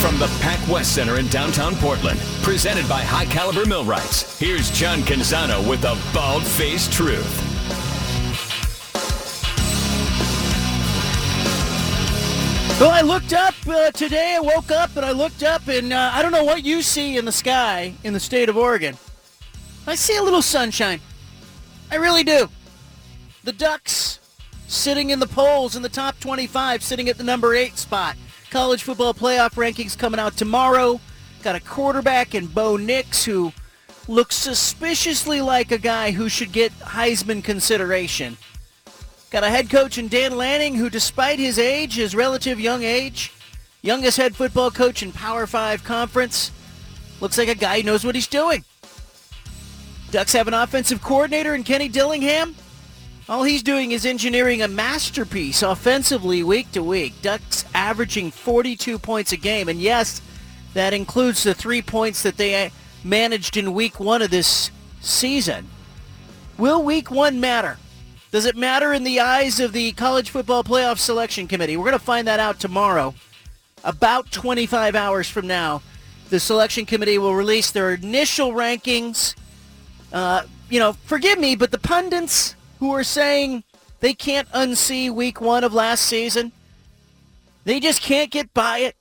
From the Pac West Center in downtown Portland, presented by High Caliber Millwrights, here's John Canzano with the Bald Faced Truth. Well, I looked up uh, today. I woke up and I looked up, and uh, I don't know what you see in the sky in the state of Oregon. I see a little sunshine. I really do. The Ducks sitting in the polls in the top 25, sitting at the number eight spot. College football playoff rankings coming out tomorrow. Got a quarterback in Bo Nix who looks suspiciously like a guy who should get Heisman consideration. Got a head coach in Dan Lanning who, despite his age, his relative young age, youngest head football coach in Power 5 conference, looks like a guy who knows what he's doing. Ducks have an offensive coordinator in Kenny Dillingham. All he's doing is engineering a masterpiece offensively week to week. Ducks averaging 42 points a game. And yes, that includes the three points that they managed in week one of this season. Will week one matter? Does it matter in the eyes of the College Football Playoff Selection Committee? We're going to find that out tomorrow. About 25 hours from now, the selection committee will release their initial rankings. Uh, you know, forgive me, but the pundits who are saying they can't unsee week one of last season. They just can't get by it.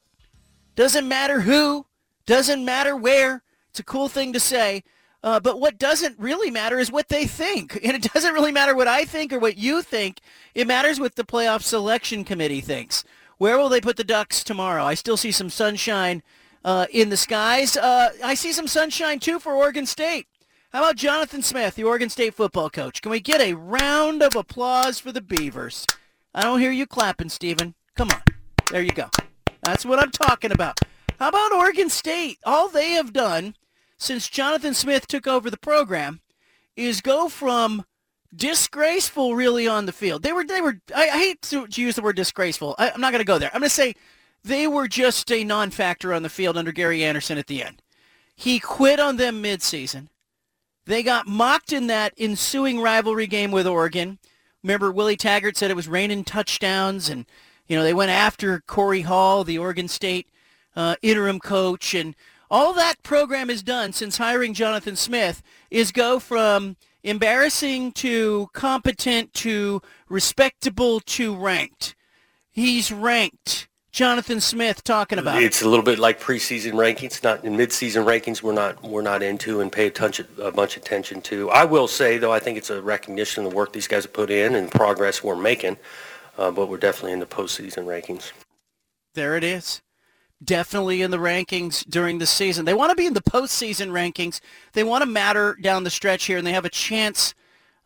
Doesn't matter who, doesn't matter where. It's a cool thing to say. Uh, but what doesn't really matter is what they think. And it doesn't really matter what I think or what you think. It matters what the playoff selection committee thinks. Where will they put the Ducks tomorrow? I still see some sunshine uh, in the skies. Uh, I see some sunshine, too, for Oregon State. How about Jonathan Smith, the Oregon State football coach? Can we get a round of applause for the Beavers? I don't hear you clapping, Stephen. Come on. There you go. That's what I'm talking about. How about Oregon State? All they have done since Jonathan Smith took over the program is go from disgraceful really on the field. They were they were I, I hate to, use the word disgraceful. I, I'm not going to go there. I'm going to say they were just a non-factor on the field under Gary Anderson at the end. He quit on them midseason. They got mocked in that ensuing rivalry game with Oregon. Remember, Willie Taggart said it was raining touchdowns, and you know they went after Corey Hall, the Oregon State uh, interim coach, and all that program has done since hiring Jonathan Smith is go from embarrassing to competent to respectable to ranked. He's ranked. Jonathan Smith talking about it's it. a little bit like preseason rankings. Not in midseason rankings, we're not we're not into and pay attention a bunch of attention to. I will say though, I think it's a recognition of the work these guys have put in and progress we're making. Uh, but we're definitely in the postseason rankings. There it is. Definitely in the rankings during the season. They want to be in the postseason rankings. They want to matter down the stretch here, and they have a chance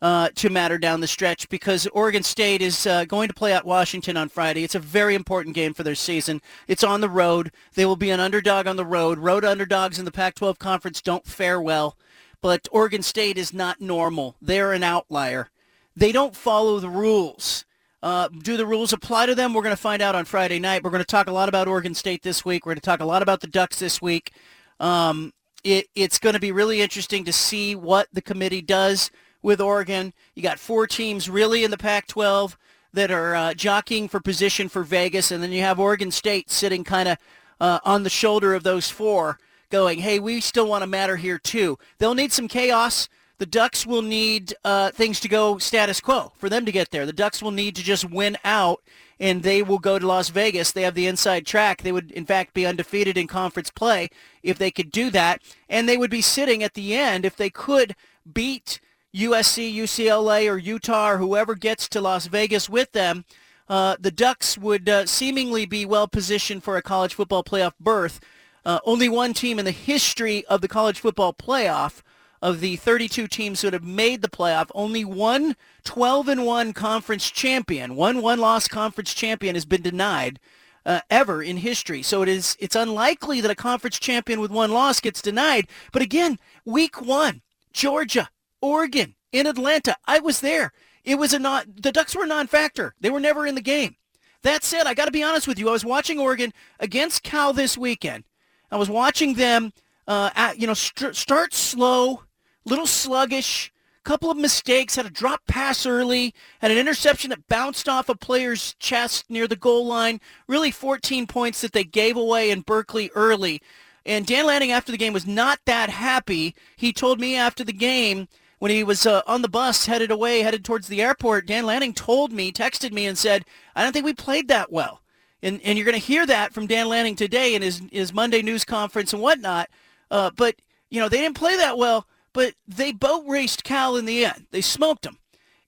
uh, to matter down the stretch because Oregon State is uh, going to play at Washington on Friday. It's a very important game for their season. It's on the road. They will be an underdog on the road. Road underdogs in the Pac-12 conference don't fare well, but Oregon State is not normal. They're an outlier. They don't follow the rules. Uh, do the rules apply to them? We're going to find out on Friday night. We're going to talk a lot about Oregon State this week. We're going to talk a lot about the Ducks this week. Um, it, it's going to be really interesting to see what the committee does with Oregon. You got four teams really in the Pac-12 that are uh, jockeying for position for Vegas, and then you have Oregon State sitting kind of uh, on the shoulder of those four going, hey, we still want to matter here too. They'll need some chaos. The Ducks will need uh, things to go status quo for them to get there. The Ducks will need to just win out, and they will go to Las Vegas. They have the inside track. They would, in fact, be undefeated in conference play if they could do that, and they would be sitting at the end if they could beat USC, UCLA, or Utah, or whoever gets to Las Vegas with them. Uh, the Ducks would uh, seemingly be well positioned for a college football playoff berth. Uh, only one team in the history of the college football playoff of the 32 teams that have made the playoff, only one 12 and 1 conference champion, one one loss conference champion has been denied. uh, ever in history. So it is it's unlikely that a conference champion with one loss gets denied. But again, week one, Georgia, Oregon, in Atlanta, I was there. It was a not the Ducks were a non-factor. They were never in the game. That said, I got to be honest with you. I was watching Oregon against Cal this weekend. I was watching them, uh, at, you know, st- start slow, little sluggish, couple of mistakes, had a drop pass early, had an interception that bounced off a player's chest near the goal line. Really 14 points that they gave away in Berkeley early. And Dan Lanning after the game was not that happy. He told me after the game when he was uh, on the bus headed away, headed towards the airport, Dan Lanning told me, texted me and said, I don't think we played that well. And, and you're going to hear that from Dan Lanning today in his, his Monday news conference and whatnot. Uh, but, you know, they didn't play that well but they boat raced Cal in the end. They smoked them.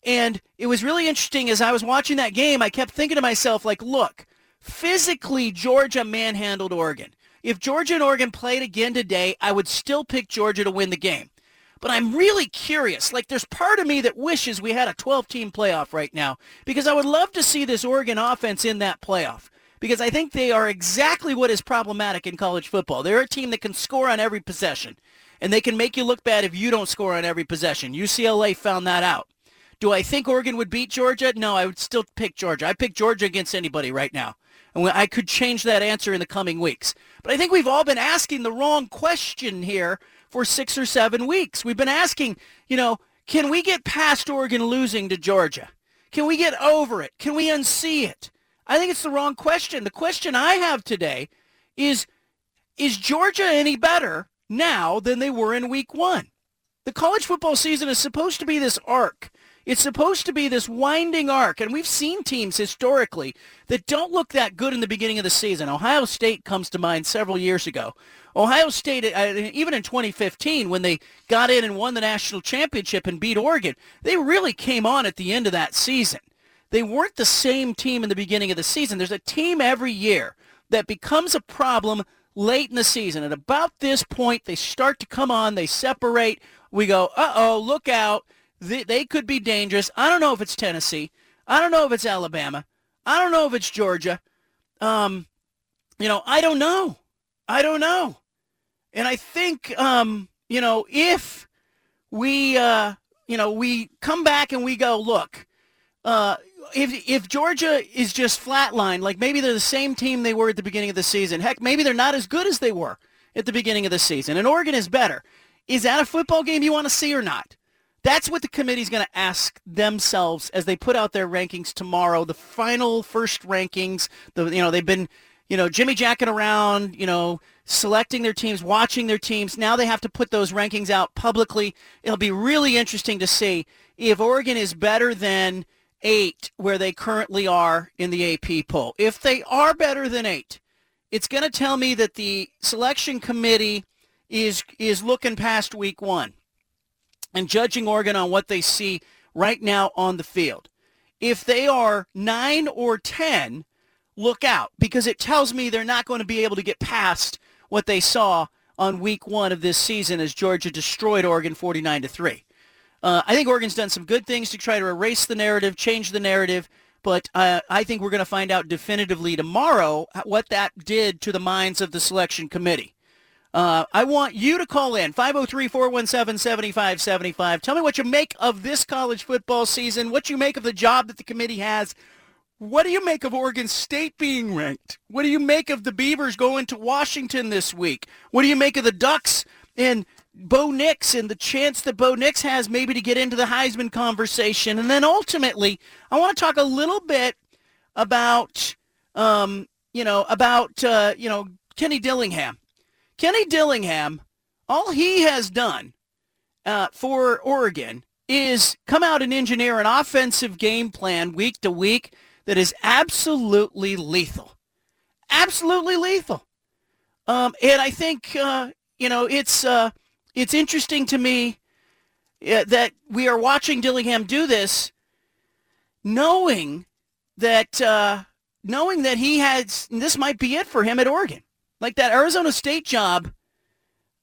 And it was really interesting as I was watching that game, I kept thinking to myself, like, look, physically, Georgia manhandled Oregon. If Georgia and Oregon played again today, I would still pick Georgia to win the game. But I'm really curious. Like, there's part of me that wishes we had a 12-team playoff right now because I would love to see this Oregon offense in that playoff because I think they are exactly what is problematic in college football. They're a team that can score on every possession and they can make you look bad if you don't score on every possession. UCLA found that out. Do I think Oregon would beat Georgia? No, I would still pick Georgia. I pick Georgia against anybody right now. And I could change that answer in the coming weeks. But I think we've all been asking the wrong question here for six or seven weeks. We've been asking, you know, can we get past Oregon losing to Georgia? Can we get over it? Can we unsee it? I think it's the wrong question. The question I have today is, is Georgia any better now than they were in week one. The college football season is supposed to be this arc. It's supposed to be this winding arc, and we've seen teams historically that don't look that good in the beginning of the season. Ohio State comes to mind several years ago. Ohio State, uh, even in 2015, when they got in and won the national championship and beat Oregon, they really came on at the end of that season. They weren't the same team in the beginning of the season. There's a team every year that becomes a problem late in the season. At about this point, they start to come on. They separate. We go, uh-oh, look out. They, they could be dangerous. I don't know if it's Tennessee. I don't know if it's Alabama. I don't know if it's Georgia. Um, you know, I don't know. I don't know. And I think, um, you know, if we, uh, you know, we come back and we go, look, uh, if if Georgia is just flatline, like maybe they're the same team they were at the beginning of the season. Heck, maybe they're not as good as they were at the beginning of the season, and Oregon is better. Is that a football game you want to see or not? That's what the committee's going to ask themselves as they put out their rankings tomorrow. The final first rankings. The you know they've been you know Jimmy jacking around. You know selecting their teams, watching their teams. Now they have to put those rankings out publicly. It'll be really interesting to see if Oregon is better than eight where they currently are in the AP poll. If they are better than eight, it's going to tell me that the selection committee is is looking past week one and judging Oregon on what they see right now on the field. If they are nine or ten, look out because it tells me they're not going to be able to get past what they saw on week one of this season as Georgia destroyed Oregon 49 to 3. Uh, I think Oregon's done some good things to try to erase the narrative, change the narrative, but uh, I think we're going to find out definitively tomorrow what that did to the minds of the selection committee. Uh, I want you to call in 503-417-7575. Tell me what you make of this college football season, what you make of the job that the committee has. What do you make of Oregon State being ranked? What do you make of the Beavers going to Washington this week? What do you make of the Ducks and Bo Nix and the chance that Bo Nix has maybe to get into the Heisman conversation. And then ultimately, I want to talk a little bit about, um, you know, about, uh, you know, Kenny Dillingham. Kenny Dillingham, all he has done uh, for Oregon is come out and engineer an offensive game plan week to week that is absolutely lethal. Absolutely lethal. Um, and I think, uh, you know, it's, uh, it's interesting to me that we are watching Dillingham do this, knowing that uh, knowing that he has this might be it for him at Oregon. Like that Arizona State job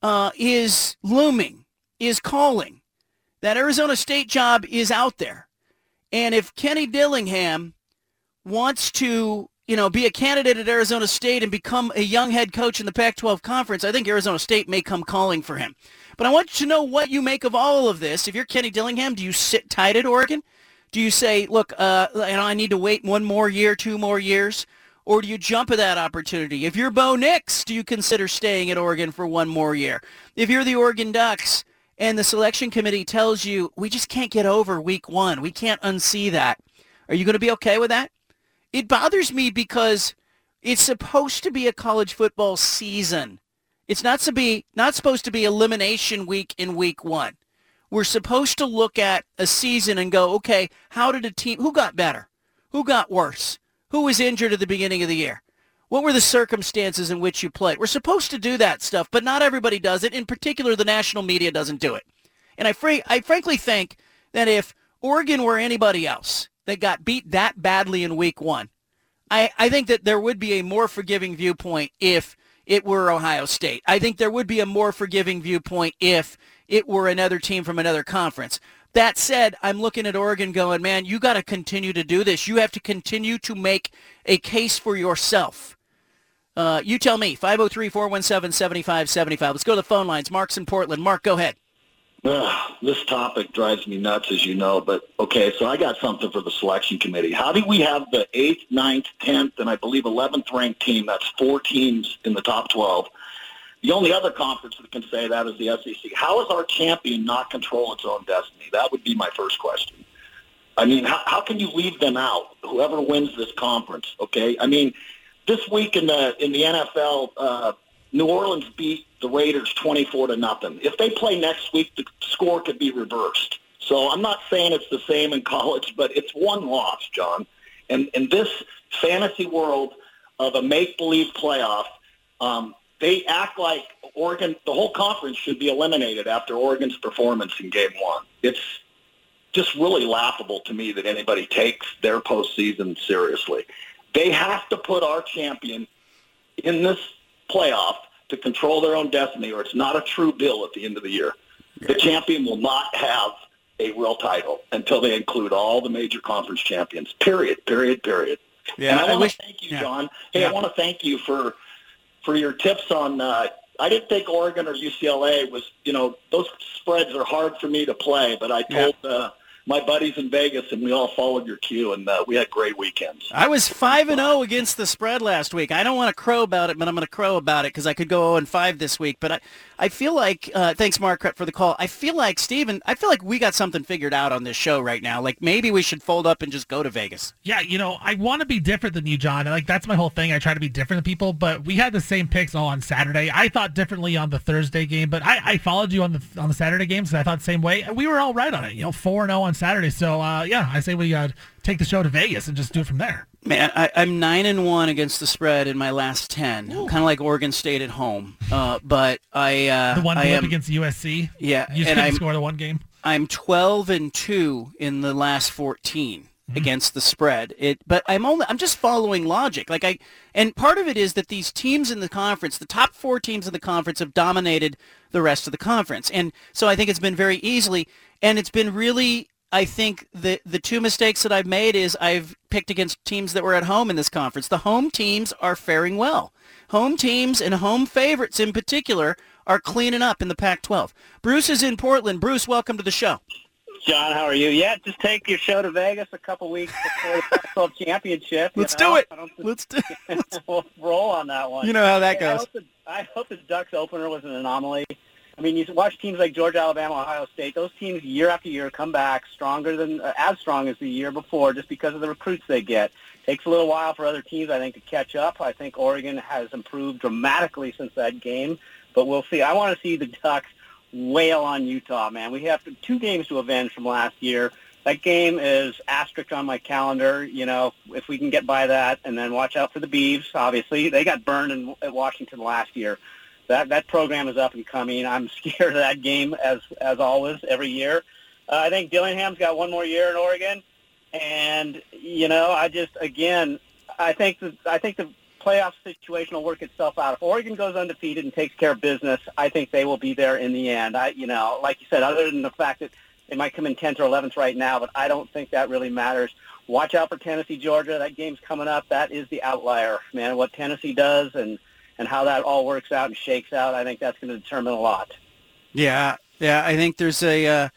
uh, is looming, is calling. That Arizona State job is out there, and if Kenny Dillingham wants to you know, be a candidate at Arizona State and become a young head coach in the Pac-12 conference, I think Arizona State may come calling for him. But I want you to know what you make of all of this. If you're Kenny Dillingham, do you sit tight at Oregon? Do you say, look, uh, you know, I need to wait one more year, two more years? Or do you jump at that opportunity? If you're Bo Nix, do you consider staying at Oregon for one more year? If you're the Oregon Ducks and the selection committee tells you, we just can't get over week one, we can't unsee that, are you going to be okay with that? It bothers me because it's supposed to be a college football season. It's not to be not supposed to be elimination week in week one. We're supposed to look at a season and go, okay, how did a team who got better? Who got worse? Who was injured at the beginning of the year? What were the circumstances in which you played? We're supposed to do that stuff, but not everybody does it. In particular, the national media doesn't do it. And I, fr- I frankly think that if Oregon were anybody else that got beat that badly in week one, I, I think that there would be a more forgiving viewpoint if it were Ohio State. I think there would be a more forgiving viewpoint if it were another team from another conference. That said, I'm looking at Oregon going, man, you got to continue to do this. You have to continue to make a case for yourself. Uh, you tell me, 503-417-7575. Let's go to the phone lines. Mark's in Portland. Mark, go ahead. Uh, this topic drives me nuts, as you know. But okay, so I got something for the selection committee. How do we have the eighth, ninth, tenth, and I believe eleventh ranked team? That's four teams in the top twelve. The only other conference that can say that is the SEC. How is our champion not control its own destiny? That would be my first question. I mean, how, how can you leave them out? Whoever wins this conference, okay? I mean, this week in the in the NFL, uh, New Orleans beat the Raiders 24 to nothing. If they play next week, the score could be reversed. So I'm not saying it's the same in college, but it's one loss, John. And in this fantasy world of a make-believe playoff, um, they act like Oregon, the whole conference should be eliminated after Oregon's performance in game one. It's just really laughable to me that anybody takes their postseason seriously. They have to put our champion in this playoff to control their own destiny, or it's not a true bill at the end of the year. The champion will not have a real title until they include all the major conference champions. Period. Period. Period. Yeah, and I, I want wish, to thank you, yeah. John. Hey, yeah. I want to thank you for for your tips on. Uh, I didn't think Oregon or UCLA was. You know, those spreads are hard for me to play, but I told. Yeah. Uh, my buddies in Vegas, and we all followed your cue, and uh, we had great weekends. I was five and zero oh against the spread last week. I don't want to crow about it, but I'm going to crow about it because I could go zero and five this week. But I, I feel like, uh, thanks, Mark, for the call. I feel like Steven, I feel like we got something figured out on this show right now. Like maybe we should fold up and just go to Vegas. Yeah, you know, I want to be different than you, John. Like that's my whole thing. I try to be different than people, but we had the same picks all on Saturday. I thought differently on the Thursday game, but I, I followed you on the on the Saturday games, and I thought the same way. We were all right on it. You know, four and zero on Saturday. So. Uh, yeah, I say we uh, take the show to Vegas and just do it from there. Man, I, am nine and one against the spread in my last ten. Kind of like Oregon State at home, uh, but I uh, the one I am, against USC. Yeah, you and I score the one game. I'm 12 and two in the last 14 mm-hmm. against the spread. It, but I'm only I'm just following logic. Like I, and part of it is that these teams in the conference, the top four teams in the conference, have dominated the rest of the conference, and so I think it's been very easily, and it's been really I think the the two mistakes that I've made is I've picked against teams that were at home in this conference. The home teams are faring well. Home teams and home favorites in particular are cleaning up in the Pac-12. Bruce is in Portland. Bruce, welcome to the show. John, how are you? Yeah, just take your show to Vegas a couple weeks before the Pac-12 championship. Let's know? do it. Let's do. it. we'll roll on that one. You know how that goes. I hope, the, I hope the Ducks opener was an anomaly. I mean, you watch teams like Georgia, Alabama, Ohio State. Those teams year after year come back stronger than uh, as strong as the year before, just because of the recruits they get. Takes a little while for other teams, I think, to catch up. I think Oregon has improved dramatically since that game, but we'll see. I want to see the Ducks wail on Utah, man. We have two games to avenge from last year. That game is asterisk on my calendar. You know, if we can get by that, and then watch out for the Beavs. Obviously, they got burned in, at Washington last year that that program is up and coming. I'm scared of that game as as always every year. Uh, I think Dillingham's got one more year in Oregon, and you know I just again I think the I think the playoff situation will work itself out. If Oregon goes undefeated and takes care of business, I think they will be there in the end. I you know like you said, other than the fact that They might come in 10th or 11th right now, but I don't think that really matters. Watch out for Tennessee, Georgia. That game's coming up. That is the outlier, man. What Tennessee does and and how that all works out and shakes out, I think that's going to determine a lot. Yeah, yeah. I think there's a uh,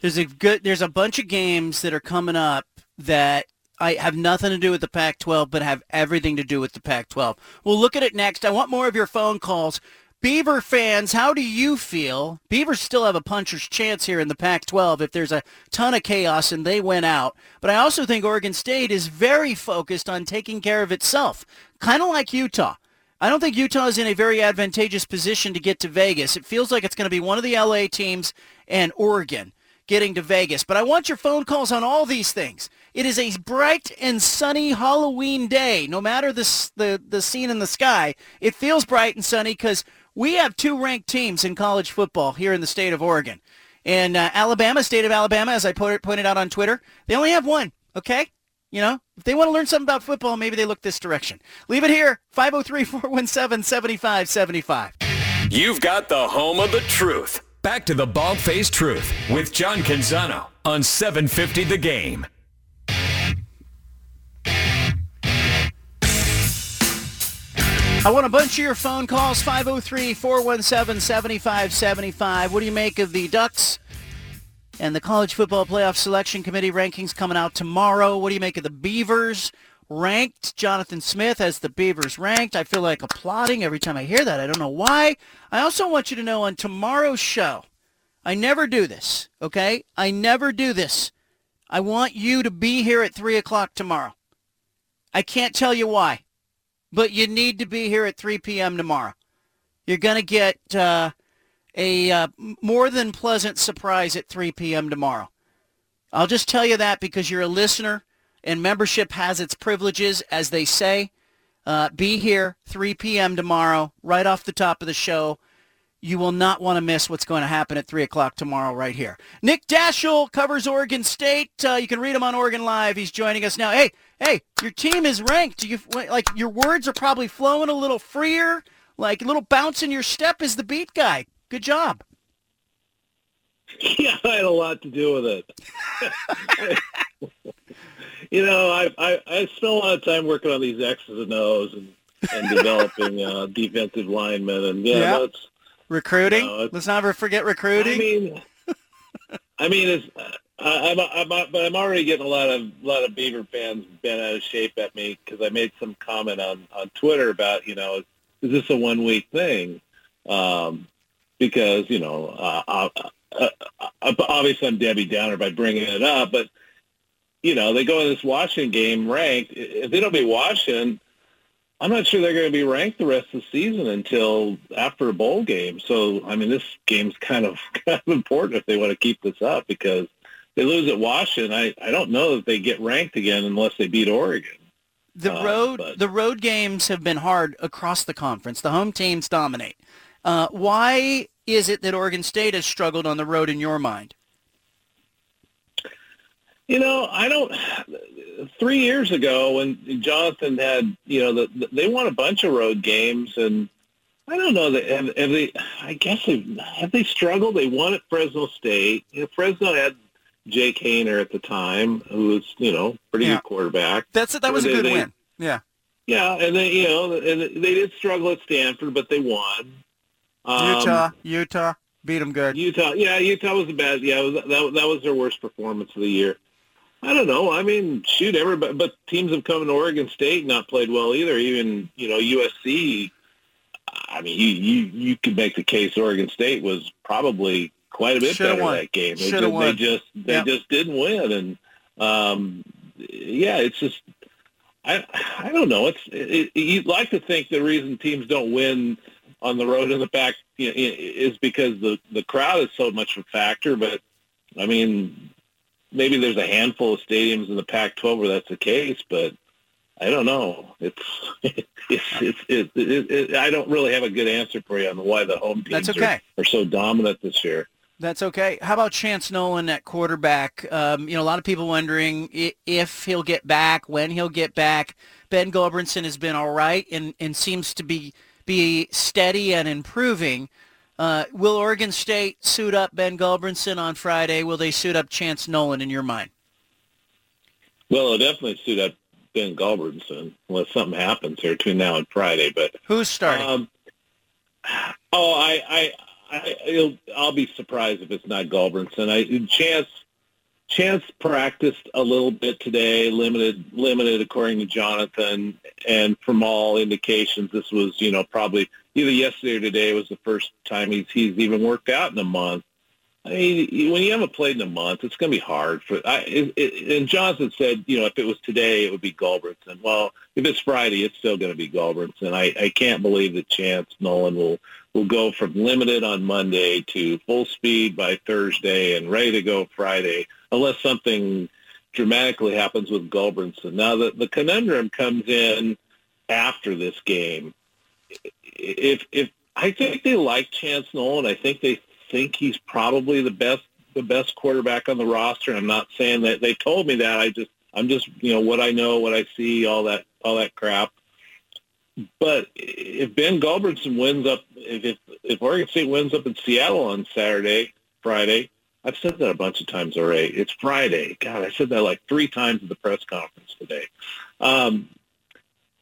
there's a good there's a bunch of games that are coming up that I have nothing to do with the Pac-12, but have everything to do with the Pac-12. We'll look at it next. I want more of your phone calls. Beaver fans, how do you feel? Beavers still have a puncher's chance here in the Pac-12 if there's a ton of chaos and they win out. But I also think Oregon State is very focused on taking care of itself, kind of like Utah. I don't think Utah is in a very advantageous position to get to Vegas. It feels like it's going to be one of the LA teams and Oregon getting to Vegas. But I want your phone calls on all these things. It is a bright and sunny Halloween day. No matter the, the, the scene in the sky, it feels bright and sunny because we have two ranked teams in college football here in the state of Oregon. And uh, Alabama, state of Alabama, as I put, pointed out on Twitter, they only have one, okay? You know, if they want to learn something about football, maybe they look this direction. Leave it here, 503-417-7575. You've got the home of the truth. Back to the bald-faced truth with John Canzano on 750 The Game. I want a bunch of your phone calls, 503-417-7575. What do you make of the Ducks and the College Football Playoff Selection Committee rankings coming out tomorrow? What do you make of the Beavers ranked? Jonathan Smith has the Beavers ranked. I feel like applauding every time I hear that. I don't know why. I also want you to know on tomorrow's show, I never do this, okay? I never do this. I want you to be here at 3 o'clock tomorrow. I can't tell you why but you need to be here at 3 p.m. tomorrow. You're going to get uh, a uh, more than pleasant surprise at 3 p.m. tomorrow. I'll just tell you that because you're a listener and membership has its privileges, as they say. Uh, be here 3 p.m. tomorrow, right off the top of the show. You will not want to miss what's going to happen at 3 o'clock tomorrow right here. Nick Daschel covers Oregon State. Uh, you can read him on Oregon Live. He's joining us now. Hey, hey, your team is ranked. You like your words are probably flowing a little freer, like a little bounce in your step as the beat guy. Good job. Yeah, I had a lot to do with it. you know, I, I I spent a lot of time working on these X's and O's and, and developing uh, defensive linemen, and yeah, Yeah. that's Recruiting. No, it's- Let's never forget recruiting. I mean, I mean, it's, I, I'm, I'm, but I'm already getting a lot of a lot of Beaver fans bent out of shape at me because I made some comment on on Twitter about you know is this a one week thing? Um, because you know, uh, uh, uh, uh, obviously I'm Debbie Downer by bringing it up, but you know they go in this Washington game ranked. If they don't be Washington. I'm not sure they're going to be ranked the rest of the season until after a bowl game. So, I mean, this game's kind of kind of important if they want to keep this up because they lose at Washington. I, I don't know that they get ranked again unless they beat Oregon. the uh, road but- the road games have been hard across the conference. The home teams dominate. Uh, why is it that Oregon State has struggled on the road in your mind? You know, I don't. Three years ago, when Jonathan had, you know, the, they won a bunch of road games, and I don't know that have, have they. I guess they have they struggled. They won at Fresno State. You know, Fresno had Jake Haener at the time, who was, you know, pretty Yeah. good quarterback. That's that was a good they- win. Yeah. Yeah, and they, you know, and they did struggle at Stanford, but they won. Um, Utah, Utah beat them good. Utah, yeah, Utah was a bad. Yeah, was, that that was their worst performance of the year. I don't know. I mean, shoot, everybody, but teams have come to Oregon State not played well either. Even you know USC. I mean, you you you could make the case Oregon State was probably quite a bit Should've better won. that game. They just, won. they just they Yep. just didn't win, and um, yeah, it's just I I don't know. It's it, it, you'd like to think the reason teams don't win on the road in the Pac you know, is because the the crowd is so much of a factor. But I mean, maybe there's a handful of stadiums in the Pac-12 where that's the case, but I don't know. It's it's it's it, it, it, I don't really have a good answer for you on why the home teams That's okay. are, are so dominant this year. That's okay. How about Chance Nolan at quarterback? Um, you know, a lot of people wondering if he'll get back, when he'll get back. Ben Gulbranson has been all right and, and seems to be be steady and improving. Uh, will Oregon State suit up Ben Gulbranson on Friday? Will they suit up Chance Nolan in your mind? Well, it'll definitely suit up Ben Gulbranson unless something happens here between now and Friday. But who's starting? Um, oh, I, I, I, it'll, I'll be surprised if it's not Gulbranson. I Chance, Chance practiced a little bit today, limited, limited according to Jonathan, and from all indications, this was you know probably either yesterday or today was the first time he's he's even worked out in a month. I mean, when you haven't played in a month, it's going to be hard for. I, it, it, and Johnson said, you know, if it was today, it would be Gulbranson. Well, if it's Friday, it's still going to be Gulbranson. I, I can't believe that Chance Nolan will will go from limited on Monday to full speed by Thursday and ready to go Friday, unless something dramatically happens with Gulbranson. Now, the the conundrum comes in after this game. If if I think they like Chance Nolan, I think they think he's probably the best the best quarterback on the roster. I'm not saying that they told me that. I just I'm just you know what I know, what I see, all that all that crap. But if Ben Gulbranson wins up, if if, if Oregon State wins up in Seattle on Saturday, Friday, I've said that a bunch of times already. It's Friday. God, I said that like three times at the press conference today. Um,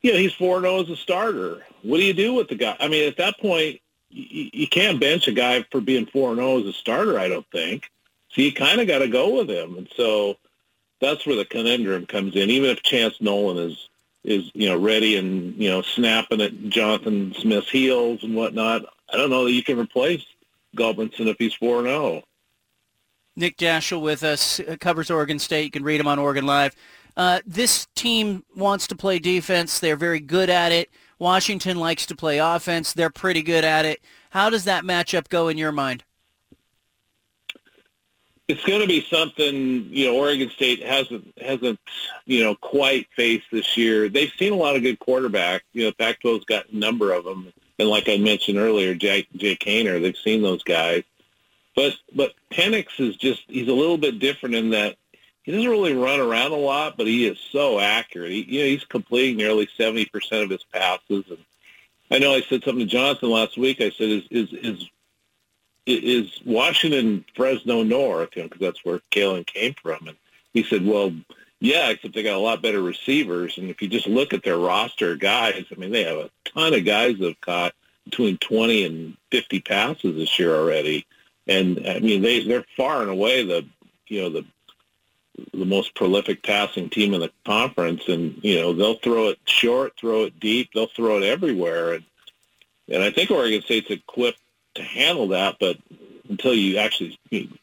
you know, he's 4-0 as a starter. What do you do with the guy? I mean, at that point, you, you can't bench a guy for being four and zero oh as a starter. I don't think. So you kind of got to go with him, and so that's where the conundrum comes in. Even if Chance Nolan is is you know ready and you know snapping at Jonathan Smith's heels and whatnot, I don't know that you can replace Gulbranson if he's four and zero. Oh. Nick Daschel with us uh, covers Oregon State. You can read him on Oregon Live. Uh, this team wants to play defense. They're very good at it. Washington likes to play offense. They're pretty good at it. How does that matchup go in your mind? It's going to be something you know Oregon State hasn't hasn't you know quite faced this year. They've seen a lot of good quarterbacks. You know, Pac-12's got a number of them, and like I mentioned earlier, Jake Jake Haener. They've seen those guys, but but Penix is just he's a little bit different in that he doesn't really run around a lot, but he is so accurate. He, you know, he's completing nearly 70% of his passes. And I know I said something to Jonathan last week. I said, is, is, is, is Washington Fresno North, you know, because that's where Kalen came from. And he said, well, yeah, except they got a lot better receivers. And if you just look at their roster guys, I mean, they have a ton of guys that have caught between 20 and 50 passes this year already. And I mean, they, they're far and away the, you know, the the most prolific passing team in the conference, and you know they'll throw it short, throw it deep, they'll throw it everywhere, and and I think Oregon State's equipped to handle that, but until you actually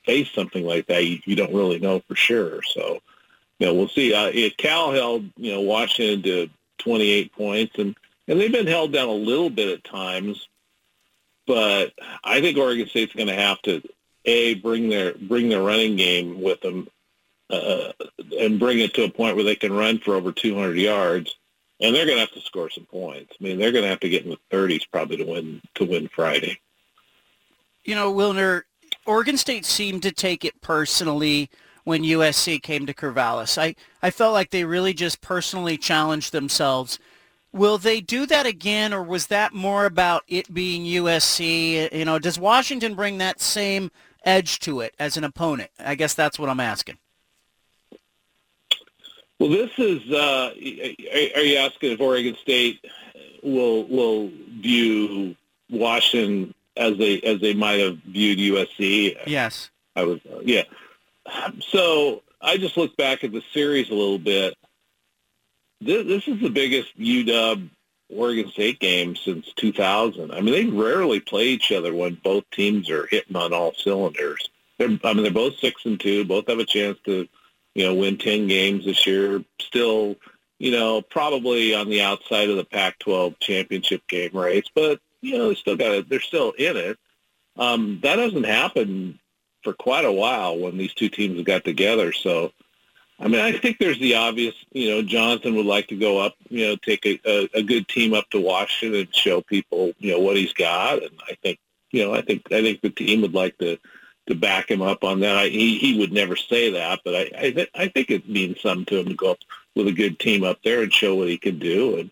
face something like that, you, you don't really know for sure. So, you know, we'll see. Uh, Cal held you know Washington to 28 points, and and they've been held down a little bit at times, but I think Oregon State's going to have to a bring their bring their running game with them uh, and bring it to a point where they can run for over 200 yards, and they're going to have to score some points. I mean, they're going to have to get in the 30s probably to win to win Friday. You know, Wilner, Oregon State seemed to take it personally when USC came to Corvallis. I, I felt like they really just personally challenged themselves. Will they do that again, or was that more about it being USC? You know, does Washington bring that same edge to it as an opponent? I guess that's what I'm asking. Well, this is. Uh, are you asking if Oregon State will will view Washington as they as they might have viewed USC? Yes. I was. Uh, yeah. So I just looked back at the series a little bit. This, this is the biggest UW Oregon State game since 2000. I mean, they rarely play each other when both teams are hitting on all cylinders. They're, I mean, they're both six and two. Both have a chance to you know, win 10 games this year. Still, you know, probably on the outside of the Pac-12 championship game race, but, you know, they still got it. They're still in it. Um, that hasn't happened for quite a while when these two teams have got together. So, I mean, I think there's the obvious, you know, Jonathan would like to go up, you know, take a, a, a good team up to Washington and show people, you know, what he's got. And I think, you know, I think, I think the team would like to, to back him up on that. I, he he would never say that, but I I, th- I think it means something to him to go up with a good team up there and show what he can do. And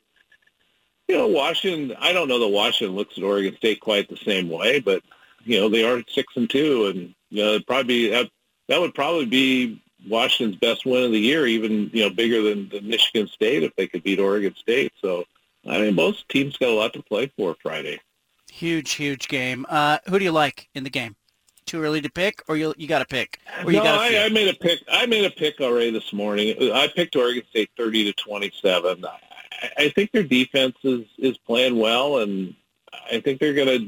you know, Washington. I don't know that Washington looks at Oregon State quite the same way, but you know they are six and two, and you know probably that that would probably be Washington's best win of the year, even you know bigger than, than Michigan State if they could beat Oregon State. So I mean, both teams got a lot to play for Friday. Huge, huge game. Uh, who do you like in the game? Too early to pick, or you you got to pick? Or you no, I, I made a pick. I made a pick already this morning. I picked Oregon State thirty to twenty-seven. I, I think their defense is is playing well, and I think they're gonna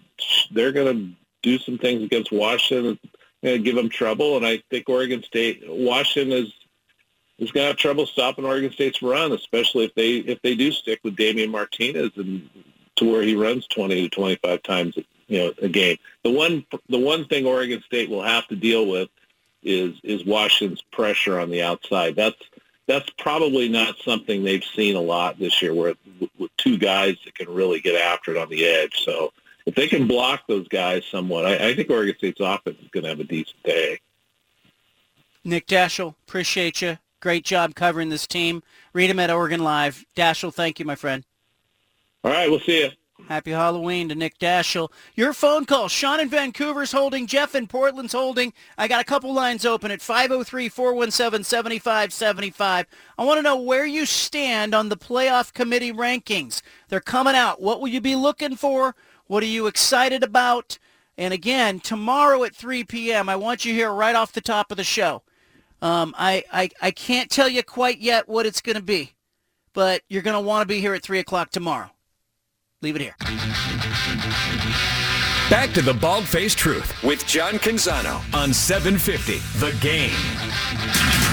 they're gonna do some things against Washington and give them trouble. And I think Oregon State, Washington is is going to have trouble stopping Oregon State's run, especially if they if they do stick with Damien Martinez and to where he runs 20 to 25 times you know a game. The one the one thing Oregon State will have to deal with is is Washington's pressure on the outside. That's that's probably not something they've seen a lot this year, where with two guys that can really get after it on the edge. So if they can block those guys somewhat, I, I think Oregon State's offense is going to have a decent day. Nick Daschel, appreciate you. Great job covering this team. Read him at Oregon Live. Daschel, thank you, my friend. All right, we'll see you. Happy Halloween to Nick Daschel. Your phone call. Sean in Vancouver's holding. Jeff in Portland's holding. I got a couple lines open at 503-417-7575. I want to know where you stand on the playoff committee rankings. They're coming out. What will you be looking for? What are you excited about? And again, tomorrow at 3 p.m., I want you here right off the top of the show. Um, I, I, I can't tell you quite yet what it's going to be, but you're going to want to be here at 3 o'clock tomorrow. Leave it here. Back to the Bald Faced Truth with John Canzano on 750 The Game.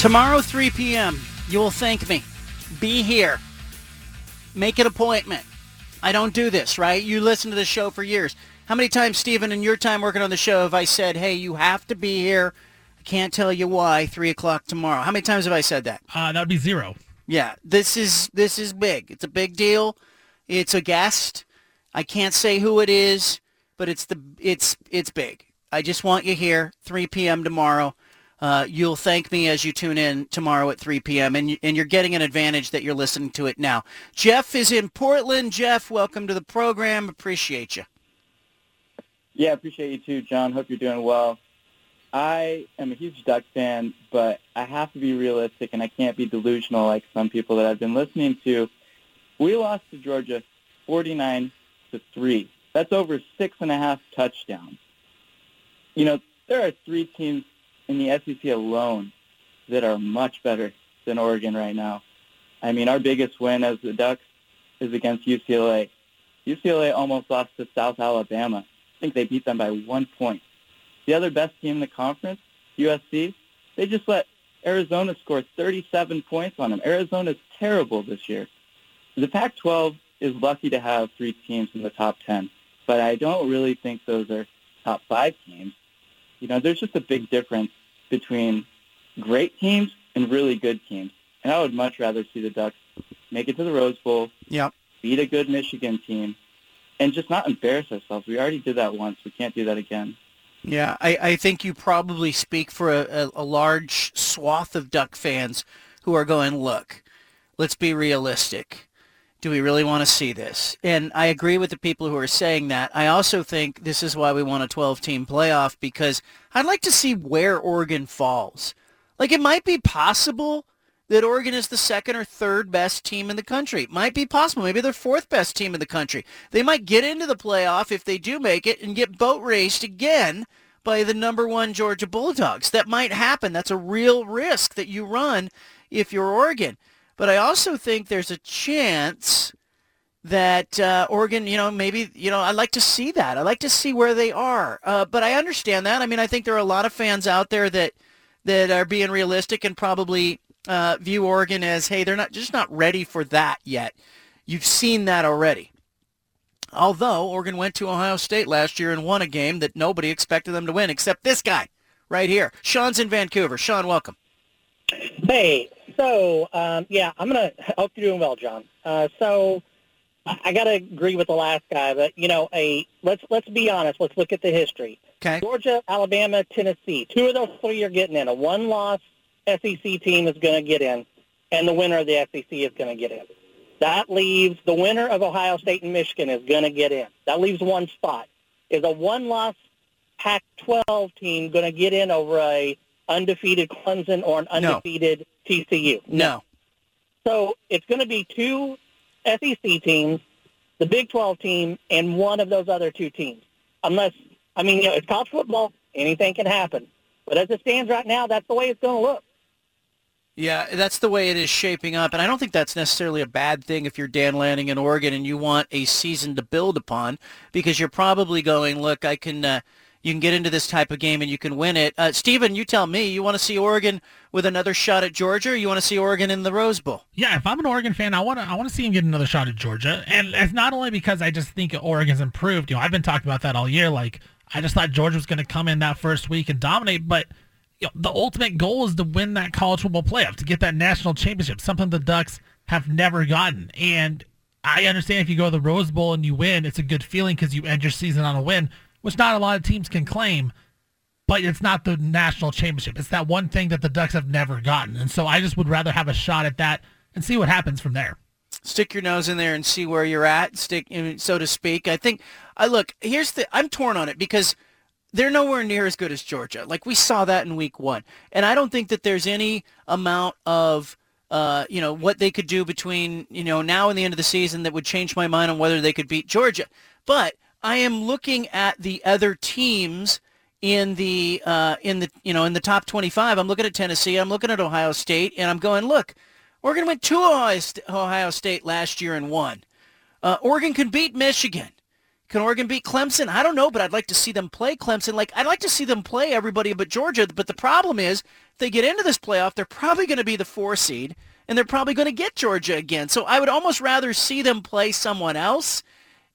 Tomorrow, 3 p.m., you will thank me. Be here. Make an appointment. I don't do this, right? You listen to the show for years. How many times, Stephen, in your time working on the show, have I said, hey, you have to be here? I can't tell you why, 3 o'clock tomorrow. How many times have I said that? Uh, that would be zero. Yeah, this is this is big. It's a big deal. It's a guest. I can't say who it is, but it's the it's it's big. I just want you here, 3 p.m. tomorrow. Uh, you'll thank me as you tune in tomorrow at 3 p.m. And, and you're getting an advantage that you're listening to it now. Jeff is in Portland. Jeff, welcome to the program. Appreciate you. Yeah, appreciate you too, John. Hope you're doing well. I am a huge Duck fan, but I have to be realistic and I can't be delusional like some people that I've been listening to. We lost to Georgia 49 to 3. That's over six and a half touchdowns. You know, there are three teams in the SEC alone that are much better than Oregon right now. I mean, our biggest win as the Ducks is against UCLA. UCLA almost lost to South Alabama. I think they beat them by one point. The other best team in the conference, USC, they just let Arizona score 37 points on them. Arizona's terrible this year. The Pac-12 is lucky to have three teams in the top 10, but I don't really think those are top five teams. You know, there's just a big difference between great teams and really good teams. And I would much rather see the Ducks make it to the Rose Bowl, yep. beat a good Michigan team, and just not embarrass ourselves. We already did that once. We can't do that again. Yeah, I, I think you probably speak for a, a, a large swath of Duck fans who are going, look, let's be realistic. Do we really want to see this? And I agree with the people who are saying that. I also think this is why we want a 12-team playoff because I'd like to see where Oregon falls. Like it might be possible that Oregon is the second or third best team in the country. It might be possible. Maybe they're fourth best team in the country. They might get into the playoff if they do make it and get boat raced again by the number one Georgia Bulldogs. That might happen. That's a real risk that you run if you're Oregon. But I also think there's a chance that uh, Oregon, you know, maybe, you know, I'd like to see that. I'd like to see where they are. Uh, but I understand that. I mean, I think there are a lot of fans out there that that are being realistic and probably uh, view Oregon as, hey, they're not just not ready for that yet. You've seen that already. Although Oregon went to Ohio State last year and won a game that nobody expected them to win, except this guy right here. Sean's in Vancouver. Sean, welcome. Hey, so um, yeah, I'm gonna hope you're doing well, John. Uh, so I, I got to agree with the last guy, but you know, a let's let's be honest. Let's look at the history. Okay. Georgia, Alabama, Tennessee. Two of those three are getting in. A one-loss SEC team is going to get in, and the winner of the SEC is going to get in. That leaves the winner of Ohio State and Michigan is going to get in. That leaves one spot. Is a one-loss Pac-12 team going to get in over a undefeated Clemson or an No. undefeated TCU? No. So it's going to be two SEC teams, the Big 12 team, and one of those other two teams. Unless, I mean, you know, it's college football. Anything can happen. But as it stands right now, that's the way it's going to look. Yeah, that's the way it is shaping up, and I don't think that's necessarily a bad thing if you're Dan Lanning in Oregon and you want a season to build upon, because you're probably going, look, I can, uh, you can get into this type of game and you can win it. Uh, Steven, you tell me, you want to see Oregon with another shot at Georgia, or you want to see Oregon in the Rose Bowl? Yeah, if I'm an Oregon fan, I want to I want to see him get another shot at Georgia, and it's not only because I just think Oregon's improved. You know, I've been talking about that all year. Like, I just thought Georgia was going to come in that first week and dominate, but you know, the ultimate goal is to win that college football playoff, to get that national championship, something the Ducks have never gotten. And I understand if you go to the Rose Bowl and you win, it's a good feeling because you end your season on a win, which not a lot of teams can claim but it's not the national championship. It's that one thing that the Ducks have never gotten. And so I just would rather have a shot at that and see what happens from there. Stick your nose in there and see where you're at, stick, so to speak. I think, I look, here's the, I'm torn on it because they're nowhere near as good as Georgia. Like we saw that in week one. And I don't think that there's any amount of, uh, you know, what they could do between, you know, now and the end of the season that would change my mind on whether they could beat Georgia. But I am looking at the other teams in the uh, in the you know in the top 25. I'm looking at Tennessee. I'm looking at Ohio State, and I'm going, look, Oregon went to Ohio, Ohio State last year and won. Uh, Oregon can beat Michigan. Can Oregon beat Clemson? I don't know, but I'd like to see them play Clemson. Like I'd like to see them play everybody but Georgia. But the problem is, if they get into this playoff, they're probably going to be the four seed, and they're probably going to get Georgia again. So I would almost rather see them play someone else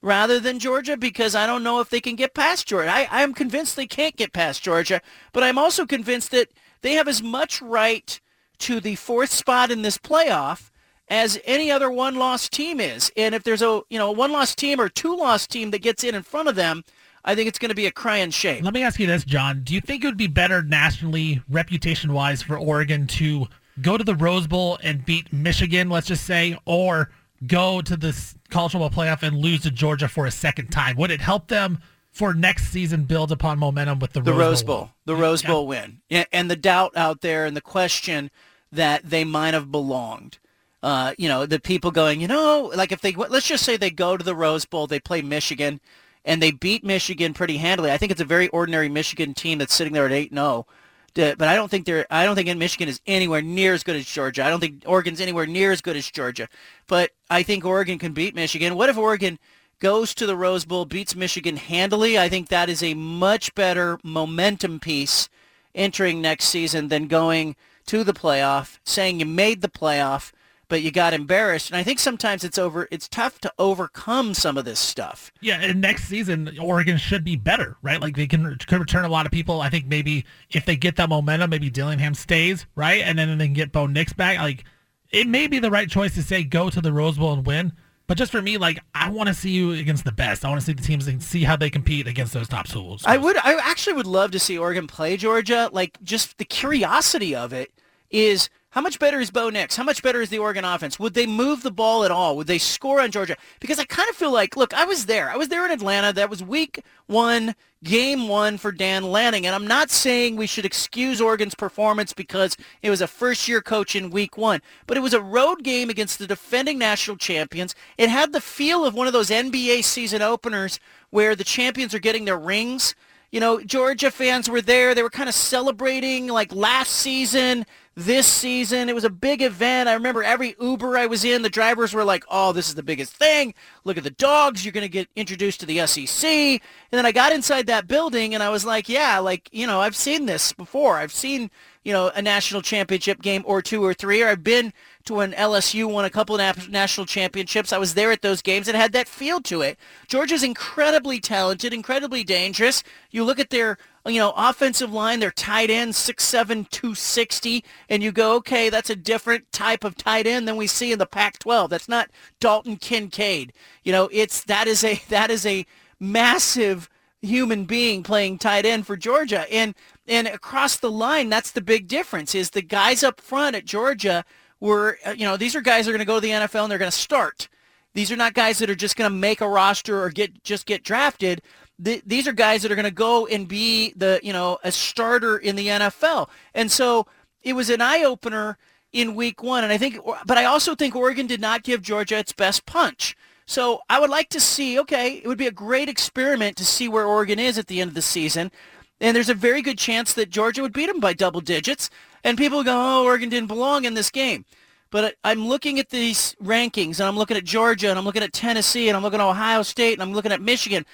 rather than Georgia because I don't know if they can get past Georgia. I, I am convinced they can't get past Georgia, but I'm also convinced that they have as much right to the fourth spot in this playoff as any other one-loss team is. And if there's a you know a one-loss team or two-loss team that gets in in front of them, I think it's going to be a crying shame. Let me ask you this, John. Do you think it would be better nationally, reputation-wise, for Oregon to go to the Rose Bowl and beat Michigan, let's just say, or go to the college football playoff and lose to Georgia for a second time? Would it help them for next season build upon momentum with the, the Rose, Bowl? Bowl, the Rose Bowl win, and, the doubt out there and the question that they might have belonged. Uh, you know, the people going, you know, like if they let's just say they go to the Rose Bowl, they play Michigan, and they beat Michigan pretty handily. I think it's a very ordinary Michigan team that's sitting there at eight zero. But I don't think they're. I don't think Michigan is anywhere near as good as Georgia. I don't think Oregon's anywhere near as good as Georgia. But I think Oregon can beat Michigan. What if Oregon goes to the Rose Bowl, beats Michigan handily? I think that is a much better momentum piece entering next season than going to the playoff, saying you made the playoff, but you got embarrassed. And I think sometimes it's over. It's tough to overcome some of this stuff. Yeah, and next season Oregon should be better, right? Like they can could return a lot of people. I think maybe if they get that momentum, maybe Dillingham stays, right? And then they can get Bo Nix back. Like it may be the right choice to say go to the Rose Bowl and win. But just for me, like I want to see you against the best. I want to see the teams and see how they compete against those top schools. I would. I actually would love to see Oregon play Georgia. Like just the curiosity of it is how much better is Bo Nix? How much better is the Oregon offense? Would they move the ball at all? Would they score on Georgia? Because I kind of feel like, look, I was there. I was there in Atlanta. That was week one, game one for Dan Lanning. And I'm not saying we should excuse Oregon's performance because it was a first-year coach in week one. But it was a road game against the defending national champions. It had the feel of one of those NBA season openers where the champions are getting their rings. You know, Georgia fans were there. They were kind of celebrating like last season this season. It was a big event. I remember every Uber I was in, the drivers were like, oh, this is the biggest thing. Look at the dogs. You're going to get introduced to the SEC. And then I got inside that building and I was like, yeah, like, you know, I've seen this before. I've seen, you know, a national championship game or two or three, or I've been to an LSU won a couple of national championships. I was there at those games and had that feel to it. Georgia's incredibly talented, incredibly dangerous. You look at their you know, offensive line, they're tight end, 6'7", 260, and you go, okay, that's a different type of tight end than we see in the Pac-12. That's not Dalton Kincaid. You know, it's that is a that is a massive human being playing tight end for Georgia. And and across the line, that's the big difference is the guys up front at Georgia were, uh, you know, these are guys that are going to go to the NFL and they're going to start. These are not guys that are just going to make a roster or get just get drafted. Th- these are guys that are going to go and be the, you know, a starter in the NFL. And so it was an eye opener in week one. And I think, but I also think Oregon did not give Georgia its best punch. So I would like to see, okay, it would be a great experiment to see where Oregon is at the end of the season. And there's a very good chance that Georgia would beat them by double digits. And people go, oh, Oregon didn't belong in this game. But I'm looking at these rankings, and I'm looking at Georgia, and I'm looking at Tennessee, and I'm looking at Ohio State, and I'm looking at Michigan.